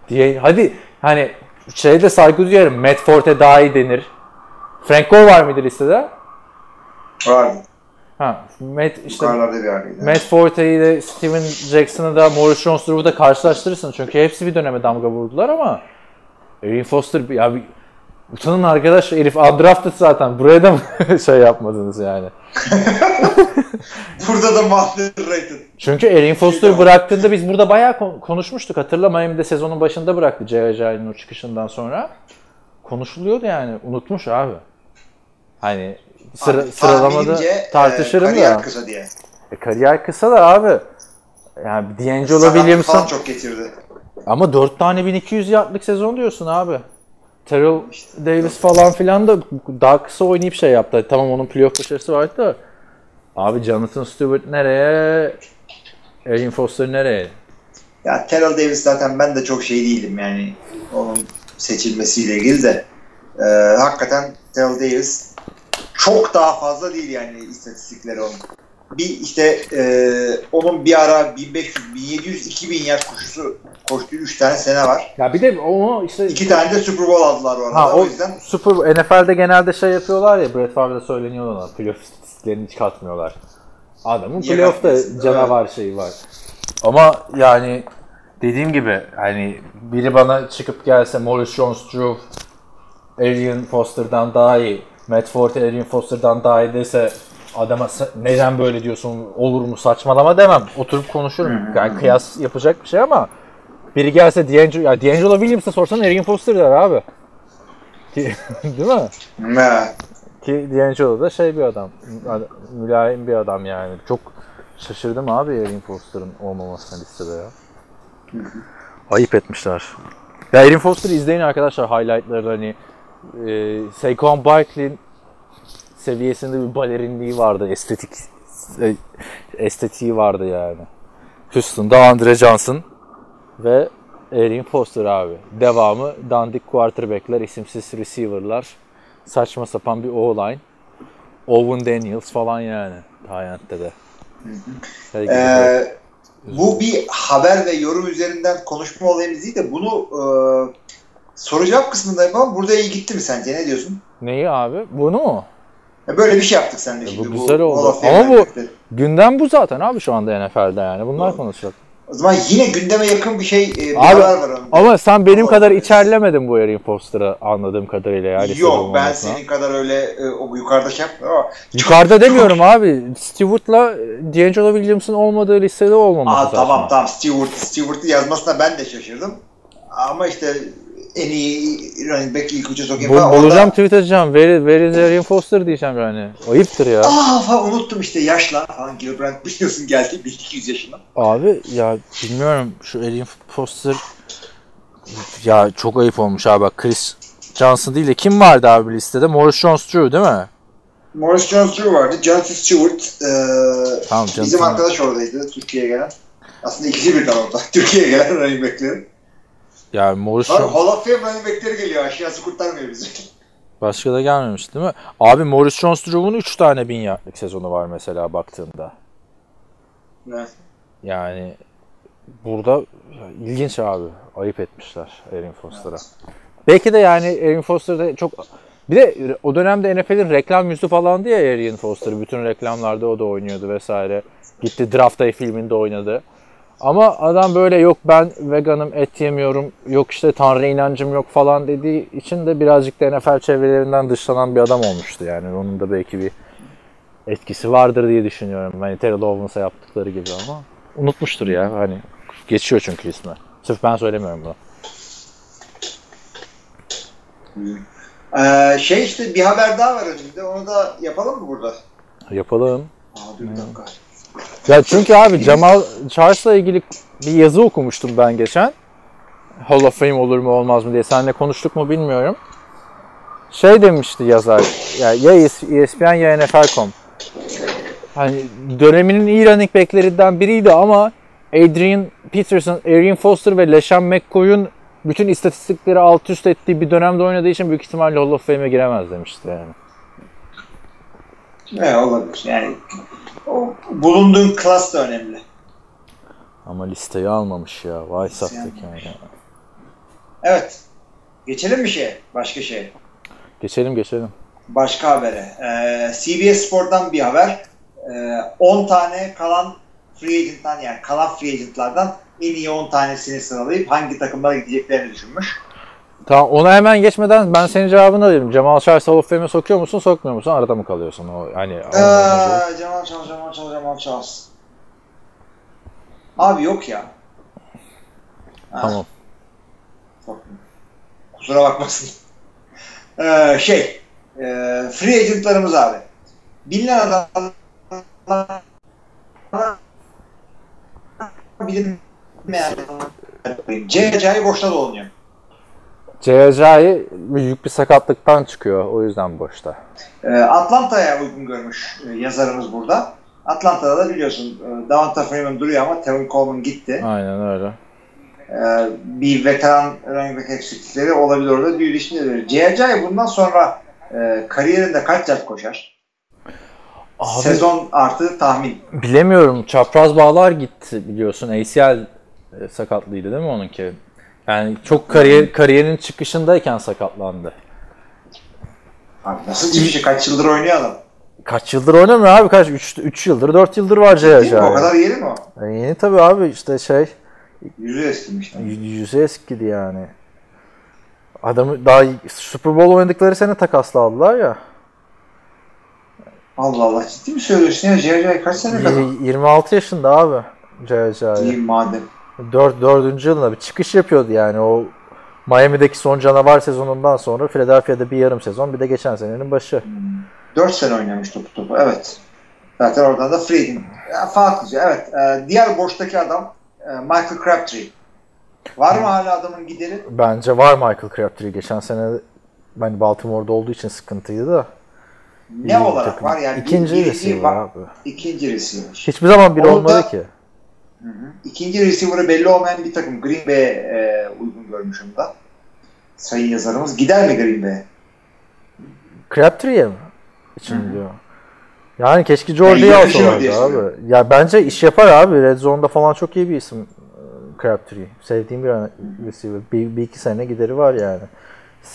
Diye, hadi hani şeyde saygı duyarım. Matt Forte daha iyi denir. Frank Gore var mıydı listede? Vardı. Ha, Matt işte. Matt Forte'yi de Steven Jackson'ı da Maurice Jones-Drew'u da karşılaştırırsın. Çünkü hepsi bir döneme damga vurdular ama Erin Foster ya utanın arkadaş herif undrafted zaten. Buraya da mı şey yapmadınız yani? Burada da underrated. Çünkü Erin Foster bıraktığında biz burada bayağı kon- konuşmuştuk. Hatırla Miami'de sezonun başında bıraktı o çıkışından sonra. Konuşuluyordu yani. Unutmuş abi. Hani sıra, Abi, sıralamada tahminimce, tartışırım e, kariyer kısa diye. E, kariyer kısa da abi. Yani D'Angelo Williamson çok getirdi. ama 4 tane 1200 yardlık sezon diyorsun abi. Terrell Davis falan filan da daha kısa oynayıp şey yaptı. Tamam onun playoff başarısı vardı da. Abi Jonathan Stewart nereye? Erin Foster nereye? Ya Terrell Davis zaten ben de çok şey değilim yani onun seçilmesiyle ilgili de. Ee, hakikaten Terrell Davis çok daha fazla değil yani istatistikleri onun. Bir işte e, onun bir ara 1500, 1700, 2000 yard koşusu koştuğu 3 tane sene var. Ya bir de onu işte 2 tane de Super Bowl aldılar orada. ha, o, o yüzden Super NFL'de genelde şey yapıyorlar ya Brett Favre'da söyleniyor ona. Playoff istatistiklerini hiç katmıyorlar. Adamın playoff'ta canavar şeyi var. Ama yani dediğim gibi hani biri bana çıkıp gelse Maurice Jones-Drew Arian Foster'dan daha iyi, Matt Forte Arian Foster'dan daha iyi dese adama "Sa- neden böyle diyorsun olur mu saçmalama demem. Oturup konuşurum. Yani kıyas yapacak bir şey ama biri gelse D'Angelo, ya D'Angelo Williams'a sorsan Arian Foster der abi. Değil mi? ne? Ki D'Angelo da şey bir adam. mü- Mülayim bir adam yani. Çok şaşırdım abi Erin Foster'ın olmamasına listede ya. Ayıp etmişler. Ya Erin Foster'ı izleyin arkadaşlar highlightları hani e, Saquon Barkley'in seviyesinde bir balerinliği vardı. Estetik estetiği vardı yani. Houston'da Andre Johnson ve Erin Foster abi. Devamı dandik quarterback'ler, isimsiz receiver'lar, saçma sapan bir O-line. Owen Daniels falan yani. Tyent'te de. Ee, bu bir haber ve yorum üzerinden konuşma olayımız değil de bunu e, soru cevap kısmında yapalım. Burada iyi gitti mi sence? Ne diyorsun? Neyi abi? Bunu mu? Ya böyle bir şey yaptık seninle bu şimdi. güzel oldu. Hall of Fame Ama bu- hareketleri. Gündem bu zaten abi şu anda NFL'de yani. Bunlar konuşacak. O zaman yine gündeme yakın bir şey, e, bir Abi, var onun. Ama sen benim Ama- kadar içerlemedin bu Erin Foster'ı anladığım kadarıyla ya. listede Yok ben senin kadar öyle e, o yukarıda şey yapmıyorum ama Yukarıda demiyorum abi. Stewart'la D'Angelo Williams'ın olmadığı listede olmaması Aa, saçma. tamam tamam Stewart, Stewart'ı yazmasına ben de şaşırdım. Ama işte en iyi running back ilk üçe sokayım Bu, falan. Orada- bulacağım tweet atacağım. Where, where is Foster diyeceğim yani. Ayıptır ya. Aa falan unuttum işte yaşla falan Gilbrand biliyorsun geldi 1200 yaşına. Abi ya bilmiyorum şu Erin Foster ya çok ayıp olmuş abi bak Chris Johnson değil de kim vardı abi listede? Morris Jones-Drew değil mi? Morris Jones-Drew vardı. Jonathan Stewart e, Tamam, bizim Jonathan- arkadaş oradaydı Türkiye'ye gelen. Aslında ikisi birden orada. Türkiye'ye gelen running back'lerin. Yani Morris Var, Jones Hall of Fame running back'leri geliyor. Aşağısı kurtarmıyor bizi. başka da gelmemiş değil mi? Abi Morris Jones-Drew'un 3 tane bin yardlık sezonu var mesela baktığında. Evet. Yani burada ilginç abi. Ayıp etmişler Erin Foster'a. Belki de yani Erin Foster'da çok bir de o dönemde NFL'in reklam yüzü falandı ya Erin Foster. Bütün reklamlarda o da oynuyordu vesaire. Gitti Draft Day filminde oynadı. Ama adam böyle yok ben veganım et yemiyorum yok işte tanrı inancım yok falan dediği için de birazcık da NFL çevrelerinden dışlanan bir adam olmuştu yani. Onun da belki bir etkisi vardır diye düşünüyorum. Hani Terrell Owens'a yaptıkları gibi ama unutmuştur ya hani geçiyor çünkü ismi. Sırf ben söylemiyorum bunu. Ee, şey işte bir haber daha var önümde. Onu da yapalım mı burada? Yapalım. Aa, dur bir dakika. Ya çünkü abi Jamal Charles'la ilgili bir yazı okumuştum ben geçen. Hall of Fame olur mu olmaz mı diye. Seninle konuştuk mu bilmiyorum. Şey demişti yazar. Ya, ya ESPN ya NFL.com. Hani döneminin iyi running backlerinden biriydi ama Adrian Peterson, Arian Foster ve LeSean McCoy'un bütün istatistikleri alt üst ettiği bir dönemde oynadığı için büyük ihtimalle Hall of Fame'e giremez demişti yani. Ne olabilir yani. O, bulunduğun klas da önemli. Ama listeyi almamış ya. Vay sahtekar ya. Evet. Geçelim bir şeye. Başka şey. Geçelim geçelim. Başka habere. Ee, CBS Sport'tan bir haber. Ee, 10 tane kalan free agent'tan yani kalan free agent'lardan en iyi 10 tanesini sıralayıp hangi takımlara gideceklerini düşünmüş. Tamam ona hemen geçmeden ben senin cevabını alayım. Cemal Charles Hall of Fame'e sokuyor musun sokmuyor musun? Arada mı kalıyorsun? O, hani Ee, Cemal Çalış, Cemal Çalış, Cemal Çalış. Abi yok ya. Tamam. Sokmuyor. Kusura bakmasın. Ee, şey, e, free agentlarımız abi. Bilinen adamlar bilinmeyen C.C.'yi boşta dolanıyor. CHI büyük bir sakatlıktan çıkıyor. O yüzden boşta. Ee, Atlanta'ya uygun görmüş e, yazarımız burada. Atlanta'da da biliyorsun e, Davante Freeman duruyor ama Tevin Coleman gitti. Aynen öyle. Ee, bir veteran running back eksiklikleri olabilir orada diye düşünüyorum. C.C. bundan sonra e, kariyerinde kaç yard koşar? Abi, Sezon artı tahmin. bilemiyorum. Çapraz bağlar gitti biliyorsun. ACL sakatlıydı değil mi onunki? Yani çok kariyer kariyerin çıkışındayken sakatlandı. Abi nasıl şey? Kaç yıldır oynuyor adam? Kaç yıldır oynamıyor abi? Kaç? 3, 3 yıldır, 4 yıldır var mi? CHI. O kadar yeri mi o? E, yeni tabii abi işte şey Yüzü eskimiş. yüzü eskidi yani. Adamı daha Super Bowl oynadıkları sene takasla ya. Allah Allah ciddi mi söylüyorsun ya? C.C. kaç sene kadar? Y- 26 yaşında abi CHI. İyi madem. 4 4. yılında bir çıkış yapıyordu yani o Miami'deki son canavar sezonundan sonra Philadelphia'da bir yarım sezon bir de geçen senenin başı. 4 sene oynamış topu topu. Evet. Zaten oradan da free agent. Ya, farklı. Evet. Ee, diğer boştaki adam e, Michael Crabtree. Var mı hala adamın gideri? Bence var Michael Crabtree. Geçen sene ben Baltimore'da olduğu için sıkıntıydı da. Ne İyi olarak takım. var yani? İkinci receiver abi. İkinci receiver. Hiçbir zaman bir olmadı da- ki. İkinci receiver'ı belli olmayan bir takım. Green Bay'e e, uygun görmüş onu da. Sayın yazarımız. Gider mi Green Bay'e? Crabtree'ye mi? için diyor. Yani keşke Jordy'yi Yani alsalardı abi. Ya bence iş yapar abi. Red Zone'da falan çok iyi bir isim e, Crabtree. Sevdiğim bir receiver. Bir, bir iki sene gideri var yani.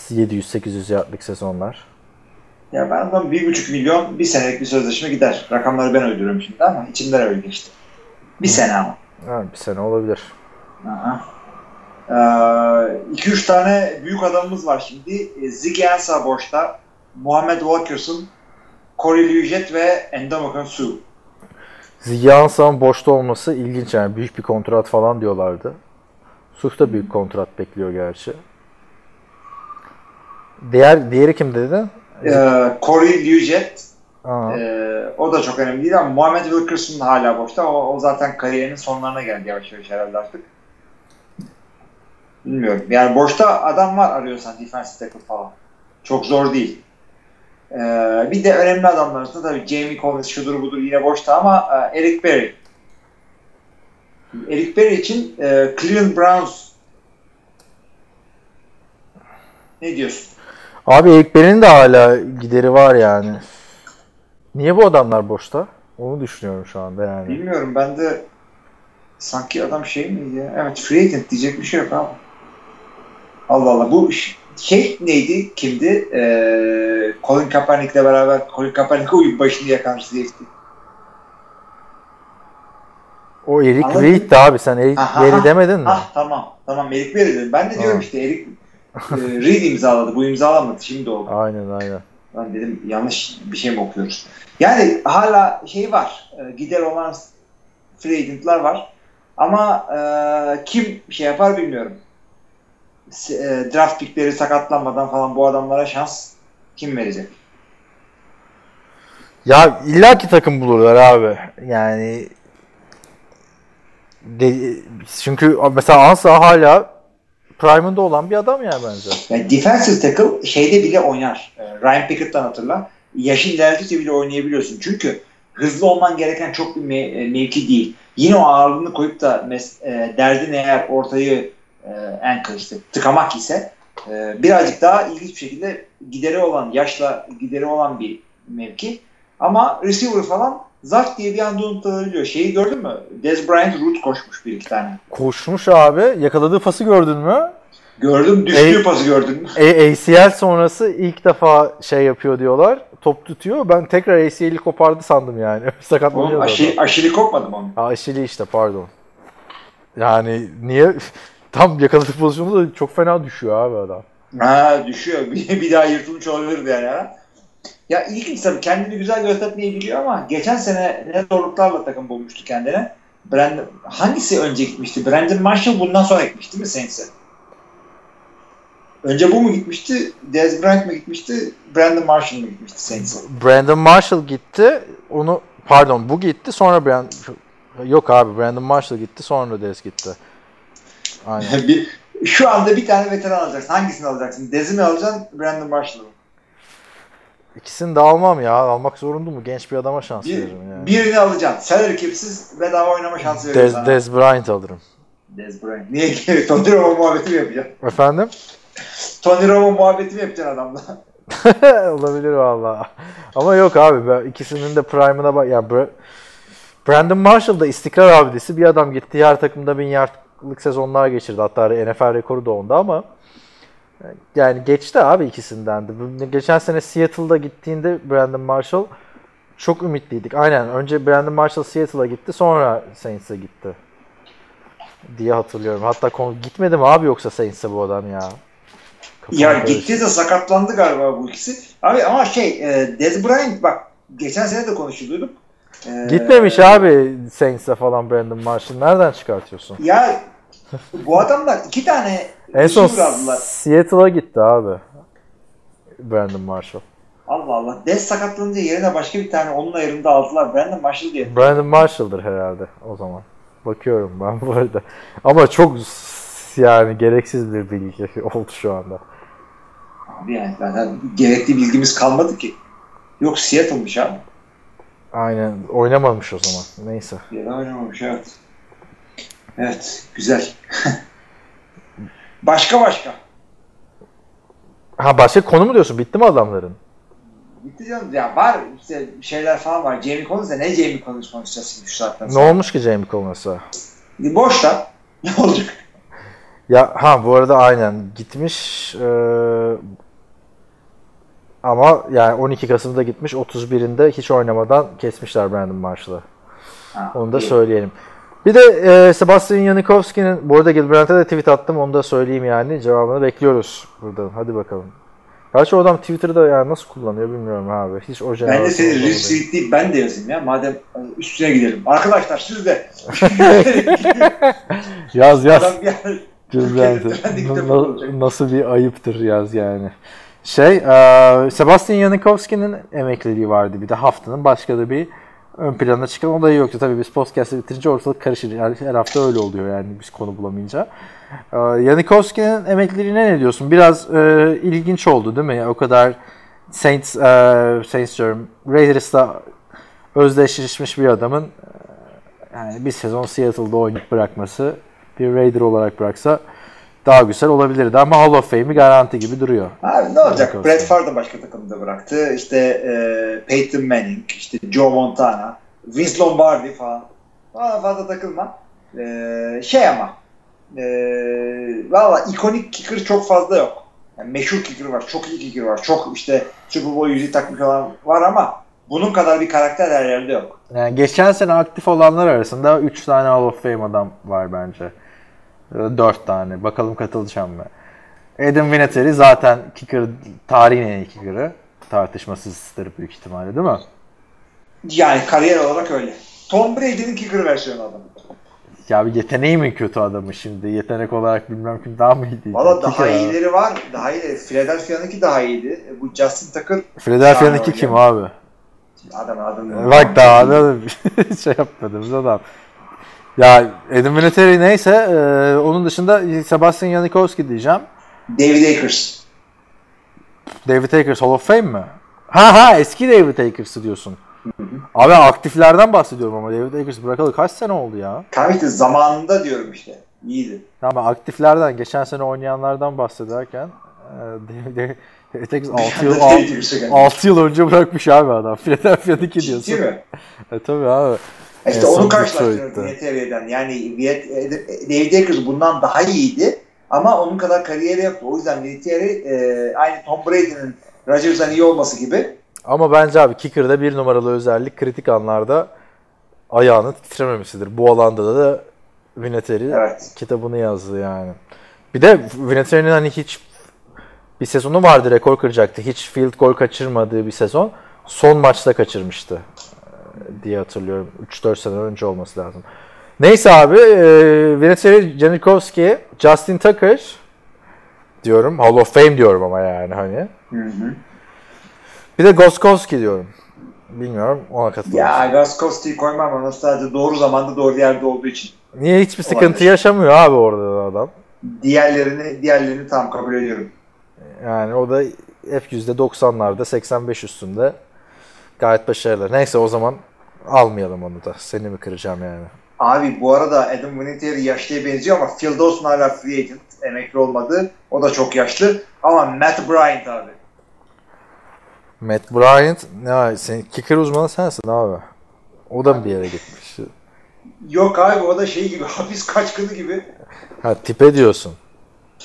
700-800 yardlık sezonlar. Ya ben ondan bir buçuk milyon bir senelik bir sözleşme gider. Rakamları ben uyduruyorum şimdi ama içimden öyle geçti. Bir sene ama. Ha, bir sene olabilir. Aha. Ee, iki üç tane büyük adamımız var şimdi. E, Ziggy Ansah boşta. Muhammed Wilkerson, Corey Liuget ve Endomakon Su. Ziyansa'nın boşta olması ilginç yani. Büyük bir kontrat falan diyorlardı. Suf da büyük kontrat bekliyor gerçi. Diğer diğeri kim dedi? Ee, Corey Liuget Aa, Ee, o da çok önemli değil ama Muhammed Wilkerson hala boşta. O, o zaten kariyerinin sonlarına geldi yavaş yavaş herhalde artık. Bilmiyorum. Yani boşta adam var arıyorsan defensive tackle falan. Çok zor değil. Ee, bir de önemli adamlar arasında tabii Jamie Collins şudur budur yine boşta ama e, Eric Berry. Eric Berry için e, Cleveland Browns ne diyorsun? Abi Eric Berry'nin de hala gideri var yani. Niye bu adamlar boşta? Onu düşünüyorum şu anda yani. Bilmiyorum ben de sanki adam şey miydi ya? Evet free agent diyecek bir şey yok ama. Allah Allah bu şey neydi? Kimdi? Ee, Colin Kaepernick'le beraber Colin Kaepernick oyun başını yakan herifti. O Eric Reed'di abi sen Eric aha. demedin mi? Ah tamam. Tamam Eric Berry dedim. Ben de diyorum Tamam. işte Eric e, Reed imzaladı. Bu imzalamadı. Şimdi oldu. Aynen aynen. Ben dedim yanlış bir şey mi okuyoruz? Yani hala şey var. e, gider olan free agentlar var. Ama e, kim şey yapar bilmiyorum. E, draft pickleri sakatlanmadan falan bu adamlara şans kim verecek? Ya illaki takım bulurlar abi. Yani de, çünkü mesela Ansa hala prime'ında olan bir adam yani bence. Yani defensive tackle şeyde bile oynar. E, Ryan Pickett'tan hatırla. Yaşın ilerledikçe bile oynayabiliyorsun. Çünkü hızlı olman gereken çok bir me- e, mevki değil. Yine o ağırlığını koyup da mes- e, derdin eğer ortayı e, ankle işte tıkamak ise e, birazcık daha ilginç bir şekilde gideri olan, yaşla gideri olan bir mevki. Ama receiver falan zart diye bir anda unutulabiliyor. Şeyi gördün mü? Dez Bryant root koşmuş bir iki tane. Koşmuş abi. Yakaladığı pası gördün mü? Gördüm düştüğü Ey- pası gördün mü? A- ACL sonrası ilk defa şey yapıyor diyorlar. Top tutuyor. Ben tekrar ACL'i kopardı sandım yani. Sakatlanıyor. Adam. aşırı kopmadı mı onun? Ha, Aşili işte pardon. Yani niye? Tam yakaladığı pozisyonda da çok fena düşüyor abi adam. Ha düşüyor. Bir, bir daha yırtılmış olabilirdi yani. Ha? Ya ilginç tabii kendini güzel göstermeyi biliyor ama geçen sene ne zorluklarla takım bulmuştu kendine. Brandon, hangisi önce gitmişti? Brandon Marshall bundan sonra gitmişti mi Saints'e? Önce bu mu gitmişti? Dez Bryant mı gitmişti? Brandon Marshall mı gitmişti Saints'e? Brandon Marshall gitti. Onu pardon bu gitti sonra Brand Yok abi Brandon Marshall gitti sonra Dez gitti. Aynen. bir, şu anda bir tane veteran alacaksın. Hangisini alacaksın? Dez'i mi alacaksın? Brandon Marshall'ı mı? İkisini de almam ya. Almak zorunda mu? Genç bir adama şans Bir, veririm yani. birini alacaksın. Salary cap'siz bedava oynama şansı veriyorum Dez, sana. Dez Bryant alırım. Dez Bryant. Niye? Tony Romo muhabbeti mi yapacaksın? Efendim? Tony Romo muhabbeti mi yapacaksın adamla? Olabilir valla. Ama yok abi ben ikisinin de prime'ına bak. Ya Bra- Brandon Marshall da istikrar abidesi bir adam gitti her takımda bin yardlık sezonlar geçirdi. Hatta NFL rekoru da onda ama yani geçti abi ikisinden de. Geçen sene Seattle'da gittiğinde Brandon Marshall çok ümitliydik. Aynen önce Brandon Marshall Seattle'a gitti sonra Saints'e gitti diye hatırlıyorum. Hatta gitmedi mi abi yoksa Saints'e bu adam ya? Kafam ya karıştı. gitti de sakatlandı galiba bu ikisi. Abi ama şey e, Dez Bryant bak geçen sene de konuşuluyorduk. E, Gitmemiş abi Saints'e falan Brandon Marshall. Nereden çıkartıyorsun? Ya bu adamlar iki tane En son. Seattle'a gitti abi. Brandon Marshall. Allah Allah. Dez sakatlanınca yerine başka bir tane onun ayarında aldılar. Brandon Marshall diye. Brandon Marshall'dır herhalde o zaman. Bakıyorum ben bu arada. Ama çok yani gereksiz bir bilgi oldu şu anda. Abi yani zaten gerekli bilgimiz kalmadı ki. Yok Seattle'mış abi. Aynen oynamamış o zaman. Neyse. Yere oynamamış evet. Evet güzel. başka başka. Ha başka konu mu diyorsun? Bitti mi adamların? Bitti canım. Ya var işte şeyler falan var. Jamie Collins de ne Jamie Collins konuşacağız şimdi şu saatten Ne sonra. olmuş ki Jamie Collins'a? Boş da. Ne olacak? Ya ha bu arada aynen gitmiş. Ee, Ama yani 12 Kasım'da gitmiş 31'inde hiç oynamadan kesmişler Brandon Marshall'ı. Ha, Onu da iyi. söyleyelim. Bir de e, Sebastian Janikowski'nin, bu arada Gilbrandt'e de tweet attım onu da söyleyeyim yani. Cevabını bekliyoruz buradan. Hadi bakalım. Gerçi o adam Twitter'da yani nasıl kullanıyor bilmiyorum abi. Hiç o Ben de seni retweet deyip ben de yazayım ya. Madem hani üstüne gidelim. Arkadaşlar siz de. Yaz yaz. Adam nasıl bir ayıptır yaz yani. Şey, e, Sebastian Janikowski'nin emekliliği vardı bir de haftanın başka da bir ön plana çıkan olayı yoktu. Tabii biz podcast'ı bitirince ortalık karışır. Yani her hafta öyle oluyor yani biz konu bulamayınca. E, Janikowski'nin emekliliğine ne diyorsun? Biraz e, ilginç oldu değil mi? O kadar Saints, e, Saints diyorum, Raiders'la özdeşleşmiş bir adamın e, yani bir sezon Seattle'da oynayıp bırakması bir Raider olarak bıraksa daha güzel olabilirdi ama Hall of Fame'i garanti gibi duruyor. Abi ne olacak? Favre da başka takımda bıraktı. İşte e, Peyton Manning, işte Joe Montana, Vince Lombardi falan. Bana fazla takılma. E, şey ama e, valla ikonik kicker çok fazla yok. Yani meşhur kicker var, çok iyi kicker var, çok işte Super Bowl yüzüğü takmış olan var ama bunun kadar bir karakter her yerde yok. Yani geçen sene aktif olanlar arasında 3 tane Hall of Fame adam var bence. 4 tane. Bakalım katılacağım mı? Adam Vinatieri zaten kicker, tarihin en iyi kicker'ı. Tartışmasızdır büyük ihtimalle değil mi? Yani kariyer olarak öyle. Tom Brady'nin kicker versiyonu adam. Ya bir yeteneği mi kötü adamı şimdi? Yetenek olarak bilmem kim daha mı iyiydi? Valla daha abi. iyileri var. Daha iyi. Philadelphia'nınki daha iyiydi. Bu Justin Tucker Philadelphia'nınki kim abi? adam adını Bak daha da şey yapmadığımız adam. Ya Adam Vinatieri neyse e, onun dışında Sebastian Janikowski diyeceğim. David Akers. David Akers Hall of Fame mi? Ha ha eski David Akers'ı diyorsun. Abi aktiflerden bahsediyorum ama David Akers bırakalı kaç sene oldu ya? Tam işte zamanında diyorum işte. İyiydi. Tamam aktiflerden geçen sene oynayanlardan bahsederken e, David Akers 6 yıl, David Akers'a geldi. 6 yıl önce bırakmış abi adam. Philadelphia'daki Ciddi diyorsun. mi? E tabii abi. İşte En onu karşılaştırıyoruz Detroit'te. Vietnamia'dan. Yani Viet- David Akers bundan daha iyiydi ama onun kadar kariyeri yoktu. O yüzden Vinatieri e, aynı Tom Brady'nin Rodgers'dan iyi olması gibi Ama bence abi kicker'da bir numaralı özellik kritik anlarda ayağının titrememesidir. Bu alanda da Vinatieri Evet. kitabını yazdı yani. Bir de Vinatieri'nin hani hiç bir sezonu vardı rekor kıracaktı. Hiç field goal kaçırmadığı bir sezon. Son maçta kaçırmıştı e, diye hatırlıyorum. 3-4 sene önce olması lazım. Neyse abi e, Vinatieri, Janikowski, Justin Tucker diyorum. Hall of Fame diyorum ama yani hani. Bir de Goskowski diyorum. Bilmiyorum ona katılır. Ya Gaskowski'yi koymam ama sadece doğru zamanda doğru yerde olduğu için. Niye hiçbir sıkıntı Olabilir. yaşamıyor abi orada da adam? Diğerlerini diğerlerini tam kabul ediyorum. Yani o da hep %90'larda 85 üstünde gayet başarılı. Neyse o zaman almayalım onu da. Seni mi kıracağım yani? Abi bu arada Adam Vinatieri yaşlıya benziyor ama Phil Dawson hala free agent. Emekli olmadı. O da çok yaşlı. Ama Matt Bryant abi. Matt Bryant, ne sen kicker uzmanı sensin abi. O da mı bir yere gitmiş? Yok abi o da şey gibi hapis kaçkını gibi. Ha tipe diyorsun.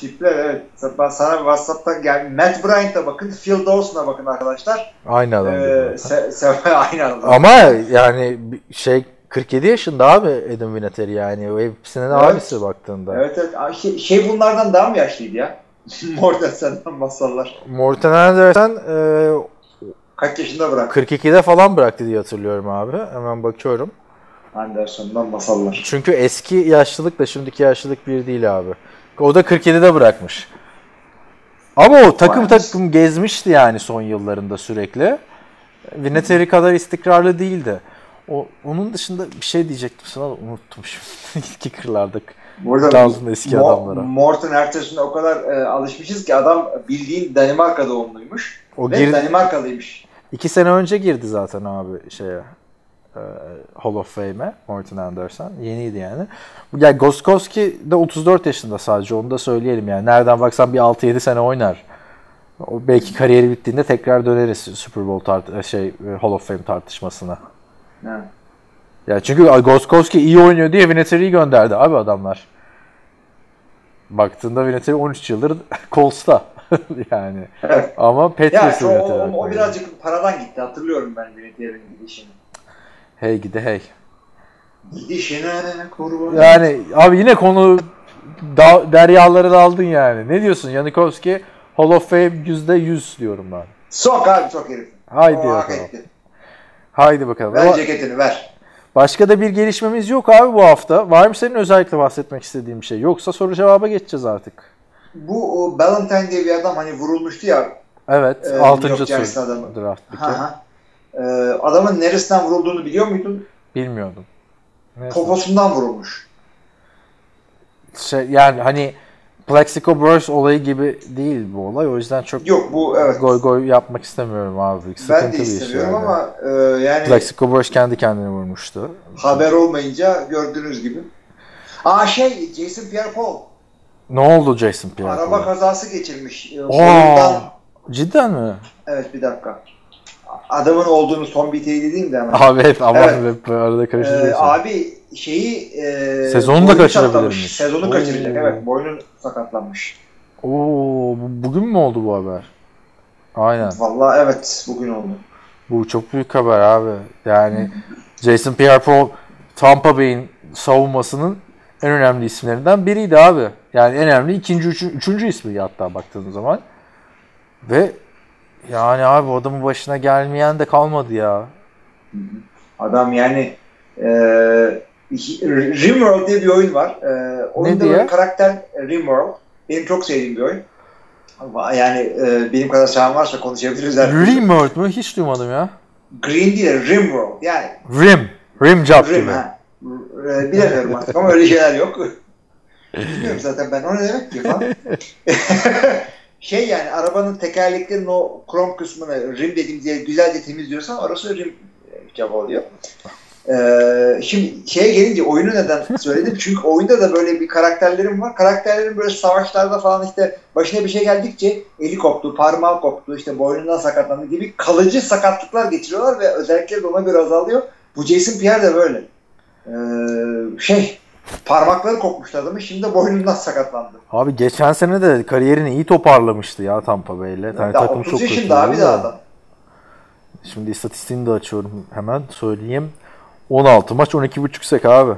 Tipler evet. Sana WhatsApp'tan gel. Matt Bryant'a bakın. Phil Dawson'a bakın arkadaşlar. Aynı adam. Ee, gibi. se- se- aynı adam. Ama yani şey 47 yaşında abi Adam Vinatieri yani. O hepsinin Evet. abisi baktığında. Evet evet. Şey, şey bunlardan daha mı yaşlıydı ya? Mortensen'den masallar. Morten Anderson e, Kaç yaşında bıraktı 42'de falan bıraktı diye hatırlıyorum abi. Hemen bakıyorum. Anderson'dan masallar. Çünkü eski yaşlılıkla şimdiki yaşlılık bir değil abi. O da 47'de bırakmış. Ama o takım takım gezmişti yani son yıllarında sürekli. Vinatieri kadar istikrarlı değildi. O, onun dışında bir şey diyecektim sana da unuttum şimdi. Kicker'larda. Burada Dalsın eski Mo- adamlara. Morten Anderson'a o kadar e, alışmışız ki adam bildiğin Danimarka doğumluymuş. O Ve girdi, Danimarkalıymış. iki sene önce girdi zaten abi şeye. E, Hall of Fame'e Morten Anderson. Yeniydi yani. Ya Goskowski de 34 yaşında sadece onu da söyleyelim yani. Nereden baksan bir 6-7 sene oynar. O belki kariyeri bittiğinde tekrar döneriz Super Bowl tart- şey e, Hall of Fame tartışmasına. Ha. Ya çünkü Goskowski iyi oynuyor diye Vinatieri'yi gönderdi abi adamlar. Baktığında Vinatieri 13 yıldır Colts'ta. yani. Evet. Ama Ya Patriots'ı şu, o, yönetiyorlar. o, o birazcık paradan gitti. Hatırlıyorum ben Vinatier'in gidişini. Hey gidi hey. Gidişine kurban. Yani abi yine konu da, deryaları aldın yani. Ne diyorsun Yannikovski? Hall of Fame %100 diyorum ben. Sok abi sok herif. Haydi O bakalım. Haydi bakalım. Ver Ama ceketini ver. başka da bir gelişmemiz yok abi bu hafta. Var mı senin özellikle bahsetmek istediğin bir şey? Yoksa soru cevaba geçeceğiz artık. Bu o, Valentine diye bir adam hani vurulmuştu ya. Evet. Ee, New 6. York tur draft'taki. Ha, ha. Ee, adamın neresinden vurulduğunu biliyor muydun? Bilmiyordum. Neyse. Poposundan vurulmuş. Şey, yani hani Plexico Burst olayı gibi değil bu olay. O yüzden çok Yok bu evet. goy goy yapmak istemiyorum abi. Sıkıntı ben de bir iş istemiyorum yani. ama e, yani Plexico Burst kendi kendine vurmuştu. haber olmayınca gördüğünüz gibi. Aa şey Jason Pierre-Paul Ne oldu Jason Pierre? araba kazası geçirmiş. E, Aa, cidden mi? evet bir dakika. Adamın olduğunu son bir teyit edeyim de hemen. Abi hep aman Evet. hep arada Ee, karıştırıyorsun. abi şeyi e, Sezonu da kaçırabilirmiş. Sezonu Oo. kaçıracak evet. Boynun sakatlanmış. Oo, bu- bugün mü oldu bu haber? Aynen. Vallahi evet bugün oldu. Bu çok büyük haber abi. Yani Jason Pierre-Paul Tampa Bay'in savunmasının en önemli isimlerinden biriydi abi. Yani en önemli ikinci, üçüncü, üçüncü ismi hatta baktığın zaman. Ve yani abi adamın başına gelmeyen de kalmadı ya. Adam yani e, Rimworld diye bir oyun var. E, oyunda diye? böyle karakter Rimworld. Benim çok sevdiğim bir oyun. Yani e, benim kadar çağım varsa konuşabiliriz. Rimworld mü? Hiç duymadım ya. Green değil Rimworld. Yani Rim. Rim job Rim gibi. ha. E, bilemiyorum artık ama öyle şeyler yok. Bilmiyorum zaten ben o ne demek ki falan. şey yani arabanın tekerleklerinin o krom kısmını rim dediğimiz yeri güzelce temizliyorsan orası rim cevabı oluyor. Ee, şimdi şeye gelince oyunu neden söyledim? Çünkü oyunda da böyle bir karakterlerim var. Karakterlerin böyle savaşlarda falan işte başına bir şey geldikçe eli koptu, parmağı koptu, işte boynundan sakatlandı gibi kalıcı sakatlıklar geçiriyorlar ve özellikleri de ona göre azalıyor. Bu Jason Pierre de böyle. Ee, şey parmakları kopmuştu adamın şimdi boynundan sakatlandı. Abi geçen sene de kariyerini iyi toparlamıştı ya Tampa Bay'le. Yani Daha takım 30 çok yaşında abi de de. adam. Şimdi istatistiğini de açıyorum hemen söyleyeyim. 16 maç 12.5 sek abi.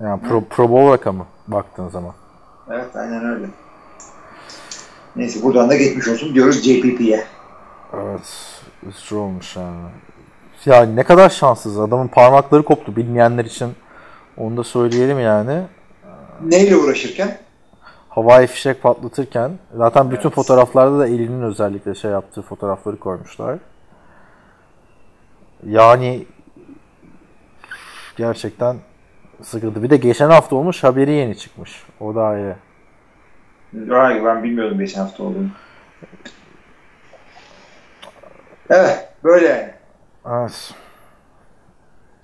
Yani pro, pro bowl rakamı baktığın zaman. Evet aynen öyle. Neyse buradan da geçmiş olsun diyoruz JPP'ye. Evet. Üzücü olmuş yani. Ya ne kadar şanssız. Adamın parmakları koptu bilmeyenler için. Onu da söyleyelim yani. Neyle uğraşırken? Havai fişek patlatırken zaten bütün Evet. fotoğraflarda da elinin özellikle şey yaptığı fotoğrafları koymuşlar. Yani gerçekten sıkıntı. Bir de geçen hafta olmuş haberi yeni çıkmış. O da ayrı. Hayır ben bilmiyordum geçen hafta olduğunu. Evet böyle. Evet.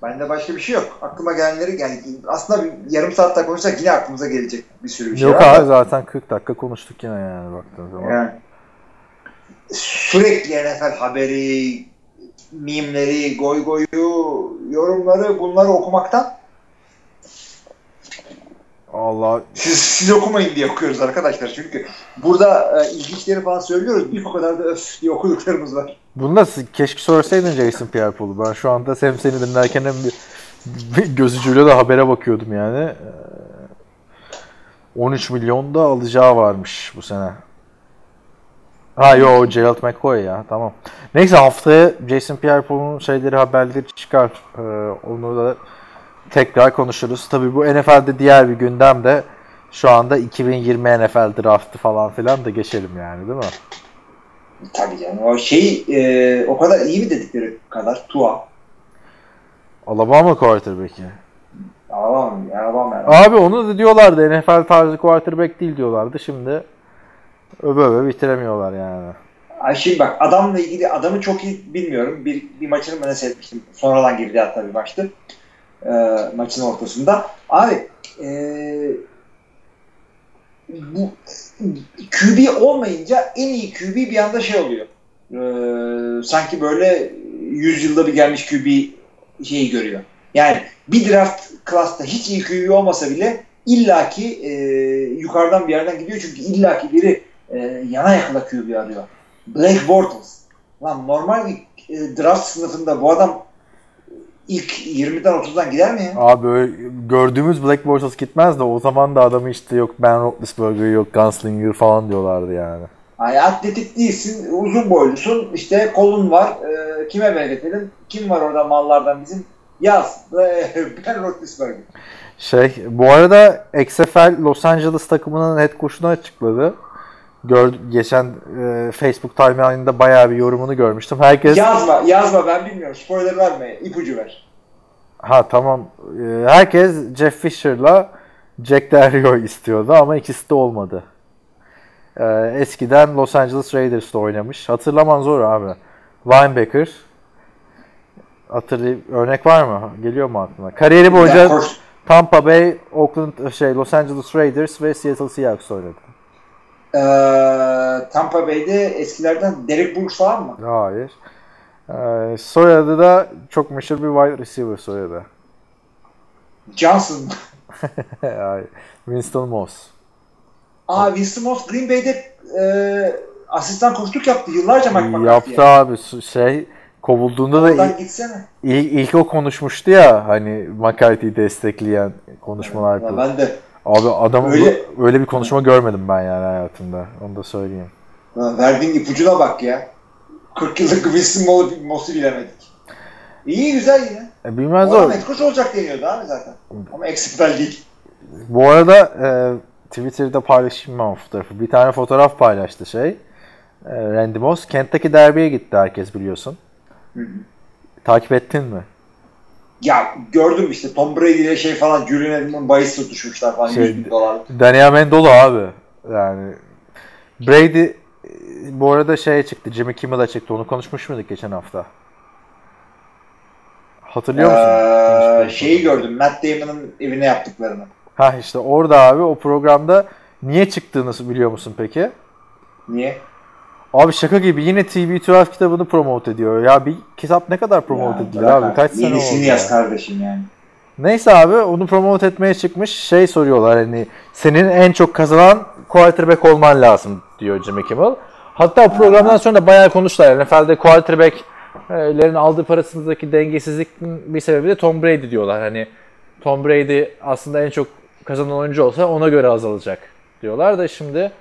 Bende başka bir şey yok. Aklıma gelenleri yani aslında bir yarım saat daha konuşsak yine aklımıza gelecek bir sürü bir şey Yok abi zaten 40 dakika konuştuk yine yani baktığın zaman. Yani sürekli NFL haberi, mimleri, goy goyu, yorumları bunları okumaktan Allah siz, siz okumayın diye okuyoruz arkadaşlar. Çünkü burada e, ilginçleri falan söylüyoruz. Bir o kadar da öf diye okuduklarımız var. Bunu siz- keşke sorsaydın Jason Pierre-Paul'u. Ben şu anda hem seni dinlerken hem bir, bir göz ucuyla da habere bakıyordum yani. Ee, 13 milyon da alacağı varmış bu sene. Ha yo Gerald McCoy ya tamam. Neyse haftaya Jason Pierre-Paul'un şeyleri haberleri çıkar. Ee, onu da tekrar konuşuruz. Tabii bu NFL'de diğer bir gündem de şu anda 2020 NFL draftı falan filan da geçelim yani değil mi? Tabii canım. O şey e, o kadar iyi mi dedikleri kadar Tua. Alabama quarterback'i. Alamam yani. Abi onu da diyorlardı NFL tarzı quarterback değil diyorlardı. Şimdi öve öve bitiremiyorlar yani. Ay şimdi bak adamla ilgili adamı çok iyi bilmiyorum. Bir, bir maçını ben seyretmiştim. Sonradan girdi hatta bir maçtı. E, maçın ortasında. Abi e, bu QB olmayınca en iyi QB bir anda şey oluyor. E, sanki böyle 100 yılda bir gelmiş QB şeyi görüyor. Yani bir draft klasta hiç iyi QB olmasa bile illaki e, yukarıdan bir yerden gidiyor çünkü illaki biri e, yana yakla QB arıyor. Blake Bortles. Lan normal bir e, draft sınıfında bu adam ilk 20'den 30'dan gider mi ya? Abi öyle gördüğümüz Black Bortles gitmez de o zaman da adamı işte yok Ben Roethlisberger yok Gunslinger falan diyorlardı yani. Ay atletik değilsin, uzun boylusun, işte kolun var, e, kime belirtelim? Kim var orada mallardan bizim? Yaz. ben Roethlisberger. Şey bu arada XFL Los Angeles takımının head coach'unu açıkladı. Gör, geçen e, Facebook timeline'ında bayağı bir yorumunu görmüştüm. Herkes Yazma, yazma ben bilmiyorum. Spoiler verme, ipucu ver. ha tamam E, herkes Jeff Fisher'la Jack Del istiyordu ama ikisi de olmadı. E, eskiden Los Angeles Raiders'ta oynamış. Hatırlaman zor abi. Linebacker. Hatırlay örnek var mı? Geliyor mu aklına? Kariyeri boyunca Tampa Bay, Oakland, şey Los Angeles Raiders ve Seattle Seahawks oynadı. Ee, Tampa Bay'de eskilerden Derek Brooks falan mı? Hayır. Ee, soyadı da çok meşhur bir wide receiver soyadı. Johnson. Hayır. Winston Moss. Aa Winston Moss Green Bay'de e, asistan koçluk yaptı yıllarca Mike McCarthy'ye. Yaptı abi su- şey kovulduğunda da Oradan ilk, gitsene. ilk, ilk o konuşmuştu ya hani McCarthy'yi destekleyen konuşmalar yapıyor. ben de Abi adam Öyle- öyle, bir konuşma görmedim ben yani hayatımda. Onu da söyleyeyim. Lan verdiğin ipucuna bak ya. 40 yıllık Winston Moss'u- bilemedik. İyi güzel yine. E, bilmez O head coach olacak deniyordu abi zaten. Ama eksipel değil. Bu arada e, Twitter'da paylaşayım ben o fotoğrafı. Bir tane fotoğraf paylaştı şey. E, Randy Moss. Kentucky Derby'ye gitti herkes biliyorsun. Takip ettin mi? Ya gördüm işte Tom Brady ile şey falan Julian Edelman bahis tutuşmuşlar falan Şey- 100 bin dolar. Daniel Mendola abi. Yani Brady bu arada şeye çıktı. Jimmy Kimmel'a çıktı. Onu konuşmuş muyduk geçen hafta? Hatırlıyor musun? Ee, şeyi gördüm Matt Damon'ın evine yaptıklarını. Ha işte orada abi o programda niye çıktığını biliyor musun peki? Niye? Abi şaka gibi yine TB12 kitabını promote ediyor. Ya bir kitap ne kadar promote edilir abi? Kaç sene Yenisini oldu yaz ya? kardeşim yani. Neyse abi onu promote etmeye çıkmış. Şey soruyorlar hani senin en çok kazanan quarterback olman lazım diyor Jimmy Kimmel. Hatta o programdan sonra da bayağı konuştular. NFL'de quarterback'lerin aldığı parasındaki dengesizlikin bir sebebi de Tom Brady diyorlar. Hani Tom Brady aslında en çok kazanan oyuncu olsa ona göre azalacak diyorlar da şimdi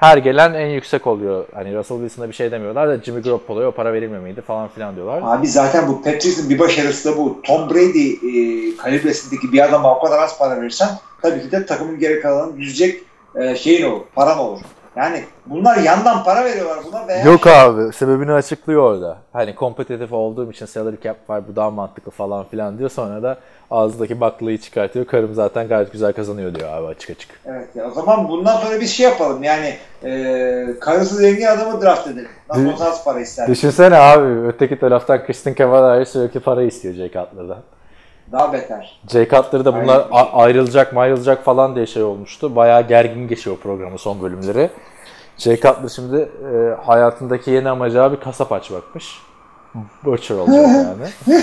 her gelen en yüksek oluyor. Hani Russell Wilson'a bir şey demiyorlar da Jimmy Garoppolo'ya o para verilmemeydi falan filan diyorlar. Abi zaten bu Patrice'in bir başarısı da bu. Tom Brady e, kalibresindeki bir adama o kadar az para verirsen tabii ki de takımın geri kalanını yüzecek e, şeyin olur, paran olur. Yani bunlar yandan para veriyorlar buna veya Yok abi sebebini açıklıyor orada. Hani kompetitif olduğum için salary cap var bu daha mantıklı falan filan diyor. Sonra da ağzındaki baklayı çıkartıyor. Karım zaten gayet güzel kazanıyor diyor abi açık açık. Evet ya o zaman bundan sonra biz şey yapalım yani e, karısı zengin adamı draft edelim. Nasıl az para ister. Düşünsene abi öteki taraftan Kristen Cavalier sürekli para istiyor Jay Cutler'dan. Daha beter. Jay Cutler da bunlar Aynen. ayrılacak ayrılacak falan diye şey olmuştu. Bayağı gergin geçiyor programın son bölümleri. Jay Cutler şimdi e, hayatındaki yeni amacı abi kasap açmakmış. Butcher olacak yani.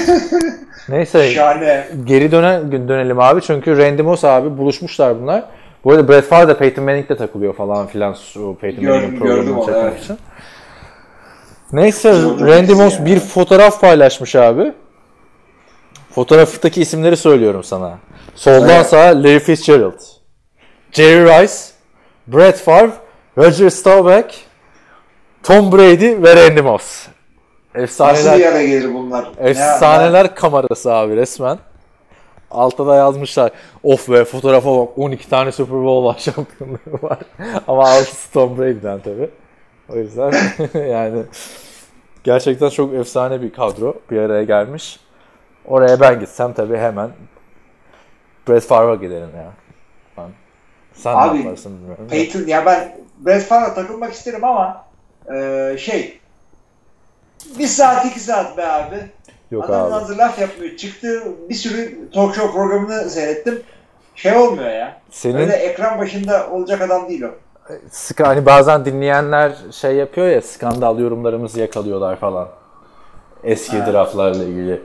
Neyse Şahane. geri dönen dönelim abi çünkü Randy Moss abi buluşmuşlar bunlar. Bu arada Brett Favre de Peyton Manning'le takılıyor falan filan şu Peyton Manning'in programını çekmek evet. için. Neyse Randy Moss bir fotoğraf paylaşmış abi. Fotoğraftaki isimleri söylüyorum sana. Soldan Evet. sağa Larry Fitzgerald, Jerry Rice, Brett Favre, Roger Staubach, Tom Brady ve Randy Moss. Nasıl Efsaneler bir ara gelir bunlar? Efsaneler kamerası abi resmen. Altta da yazmışlar. Of be fotoğrafa bak 12 tane Super Bowl şampiyonluğu var. Ama altısı Tom Brady'den tabi. O yüzden yani gerçekten çok efsane bir kadro bir araya gelmiş. Oraya ben gitsem tabi hemen Brett Favre'a giderim ya. Ben. Sen Abi, ne yaparsın bilmiyorum. Peyton ya ben Brett Favre'a takılmak isterim ama e, şey bir saat iki saat be abi. Yok Adam abi. hazır laf yapmıyor. Çıktı bir sürü talk show programını seyrettim. Şey olmuyor ya. Senin Öyle ekran başında olacak adam değil o. Ska- hani bazen dinleyenler şey yapıyor ya skandal yorumlarımızı yakalıyorlar falan. Eski Ha. draftlarla ilgili.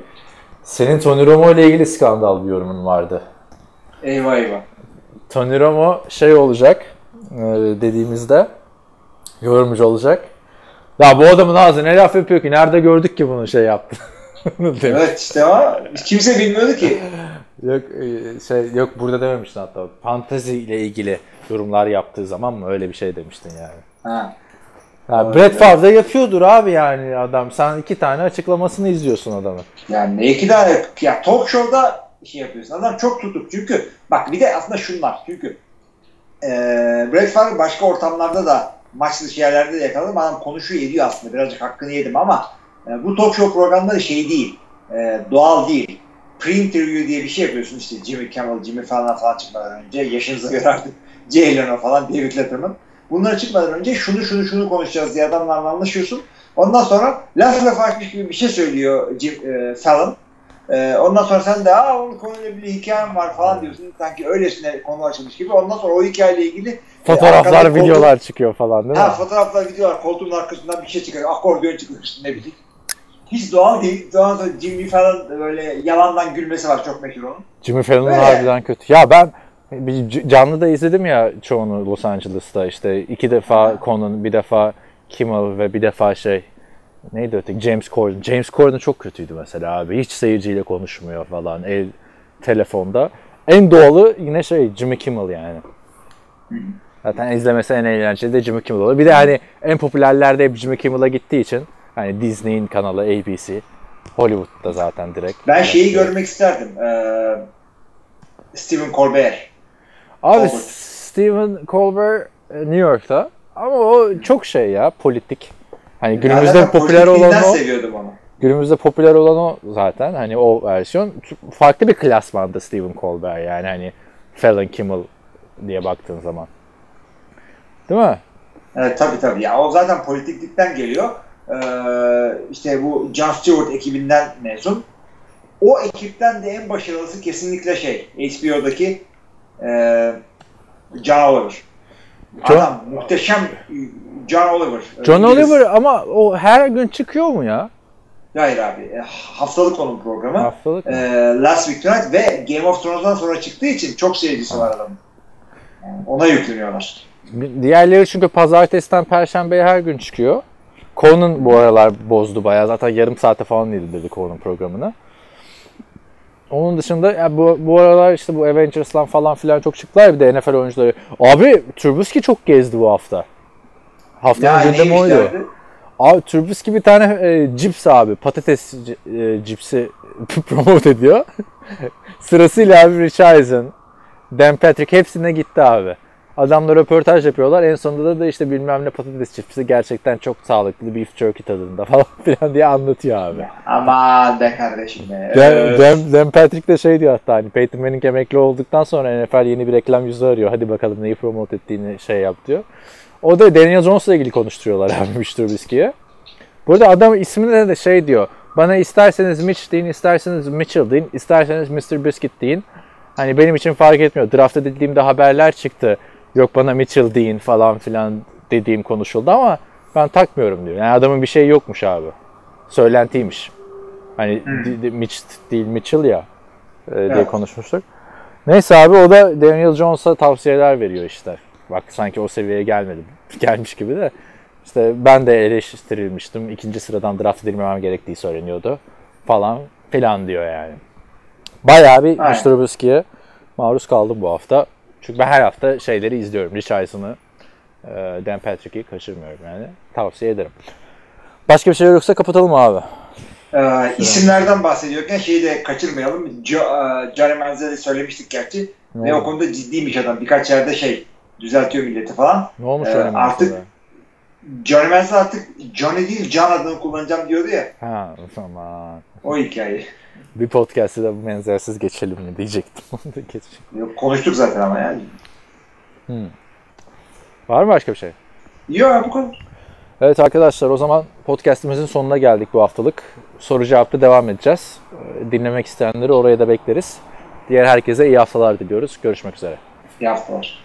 Senin Tony Romo ile ilgili skandal bir yorumun vardı. Eyvah eyvah. Tony Romo şey olacak e, dediğimizde yorumcu olacak. Ya bu adamın ağzı ne laf yapıyor ki? Nerede gördük ki bunu şey yaptı? Evet işte ama kimse bilmiyordu ki. Yok e, şey yok burada dememiştin hatta. Fantezi ile ilgili yorumlar yaptığı zaman mı öyle bir şey demiştin yani. Ha. Ya Brett Favre yapıyordur abi yani adam. Sen iki tane açıklamasını izliyorsun adamın. Yani ne iki tane ya talk show'da şey yapıyorsun. Adam çok tutup çünkü bak bir de aslında şunlar çünkü e, Brett Favre başka ortamlarda da maç dışı yerlerde de yakaladım. Adam konuşuyor ediyor aslında. Birazcık hakkını yedim ama e, bu talk show programları şey değil. e, doğal değil. Pre-interview diye bir şey yapıyorsun işte Jimmy Kimmel, Jimmy Fallon falan çıkmadan önce. Yaşınıza göre artık Jay Leno falan, David Letterman. Bunlar çıkmadan önce şunu şunu şunu konuşacağız diye adamlarla anlaşıyorsun. Ondan sonra laf laf açmış gibi bir şey söylüyor Jim, e, Fallon. E, ondan sonra sen de aa onun konuyla bir hikayem var falan diyorsun. Sanki öylesine konu açılmış gibi. Ondan sonra o hikayeyle ilgili e, Fotoğraflar, koltuğun- videolar çıkıyor falan değil mi? Ha fotoğraflar, videolar, koltuğun arkasından bir şey çıkıyor. Akordeon çıkıyor işte ne bileyim. Hiç doğal değil. Doğal Jimmy Fallon böyle yalandan gülmesi var çok meşhur onun. Jimmy Fallon Öyle. harbiden kötü. Ya ben bir canlı da izledim ya çoğunu Los Angeles'ta işte iki defa Conan, bir defa Kimmel ve bir defa şey neydi öteki James Corden. James Corden çok kötüydü mesela abi. Hiç seyirciyle konuşmuyor falan el telefonda. En doğalı yine şey Jimmy Kimmel yani. Zaten izlemesi en eğlenceli de Jimmy Kimmel olur. Bir de hani en popülerlerde hep Jimmy Kimmel'a gittiği için hani Disney'in kanalı ABC Hollywood'da zaten direkt. Ben şeyi görmek isterdim. Ee, Stephen Colbert. Abi Colbert. Stephen Colbert e, New York'ta ama o çok şey ya politik. Hani günümüzde Zaten popüler olan o. seviyordum onu. Günümüzde popüler olan o zaten. Hani o versiyon farklı bir klasmanda Stephen Colbert yani hani Fallon Kimmel diye baktığın zaman. Değil mi? Evet tabii tabii. Ya o zaten politiklikten geliyor. Ee, işte bu Jon Stewart ekibinden mezun. O ekipten de en başarılısı kesinlikle şey HBO'daki e, John Oliver. John- Adam muhteşem John Oliver. John. Oliver ama o her gün çıkıyor mu ya? Hayır abi. e, Haftalık onun programı. Haftalık? E, Last Week Tonight ve Game of Thrones'dan sonra çıktığı için çok seyircisi var adamın. Yani ona yükleniyorlar. Diğerleri çünkü pazartesiden perşembeye her gün çıkıyor. Conan bu aralar bozdu bayağı. Zaten yarım saate falan indirdi Conan programını. Onun dışında ya bu, bu aralar işte bu Avengers'lan falan filan çok çıktılar ya bir de NFL oyuncuları. Abi Trubisky çok gezdi bu hafta. Haftanın gündemi neymiş oydu. Abi Trubisky bir tane e, cips abi. Patates e, cipsi promote ediyor. Sırasıyla abi Rich Eisen, Dan Patrick hepsine gitti abi. Adamlar röportaj yapıyorlar. En sonunda da işte bilmem ne patates cipsi gerçekten çok sağlıklı beef jerky tadında falan filan diye anlatıyor abi. Aman be kardeşim be. Dan, Dan Patrick de şey diyor hatta hani Peyton Manning emekli olduktan sonra NFL yeni bir reklam yüzü arıyor. Hadi bakalım neyi promote ettiğini şey yap diyor. O da Daniel Jones'la ilgili konuşturuyorlar abi Mitch Trubisky'ye. Burada adam ismine de şey diyor. Bana isterseniz Mitch deyin, isterseniz Mitchell deyin, isterseniz Mr. Biscuit deyin. Hani benim için fark etmiyor. Draft edildiğimde haberler çıktı. Yok bana Mitchell deyin falan filan dediğim konuşuldu ama ben takmıyorum diyor. Yani adamın bir şey yokmuş abi. Söylentiymiş. Hani di- Mitch değil Mitchell ya e, diye Evet. konuşmuştuk. Neyse abi o da Daniel Jones'a tavsiyeler veriyor işte. Bak sanki o seviyeye gelmedi. Gelmiş gibi de. İşte ben de eleştirilmiştim. İkinci sıradan draft edilmemem gerektiği söyleniyordu. Falan filan diyor yani. Bayağı bir. Trubisky'ye maruz kaldım bu hafta. Çünkü ben her hafta şeyleri izliyorum. Rich Eisen'ı, e, Dan Patrick'i kaçırmıyorum yani. Tavsiye ederim. Başka bir şey yoksa kapatalım abi. Ee, isimlerden bahsediyorken şeyi de kaçırmayalım. Jo, e, Johnny Manziel'i söylemiştik gerçi. Ne Ve o konuda ciddiymiş adam. Birkaç yerde şey düzeltiyor milleti falan. Ne olmuş Ee, artık- mesela? Johnny Manziel artık Johnny değil John adını kullanacağım diyordu ya. Ha tamam. O hikaye. Bir podcast'ı da bu benzersiz geçelim mi diyecektim. Onu da geçeyim. Yok, konuştuk zaten ama yani. Var mı başka bir şey? Yok bu kadar. Evet arkadaşlar o zaman podcast'imizin sonuna geldik bu haftalık. Soru cevaplı devam edeceğiz. Ee, Dinlemek isteyenleri oraya da bekleriz. Diğer herkese iyi haftalar diliyoruz. Görüşmek üzere. İyi haftalar.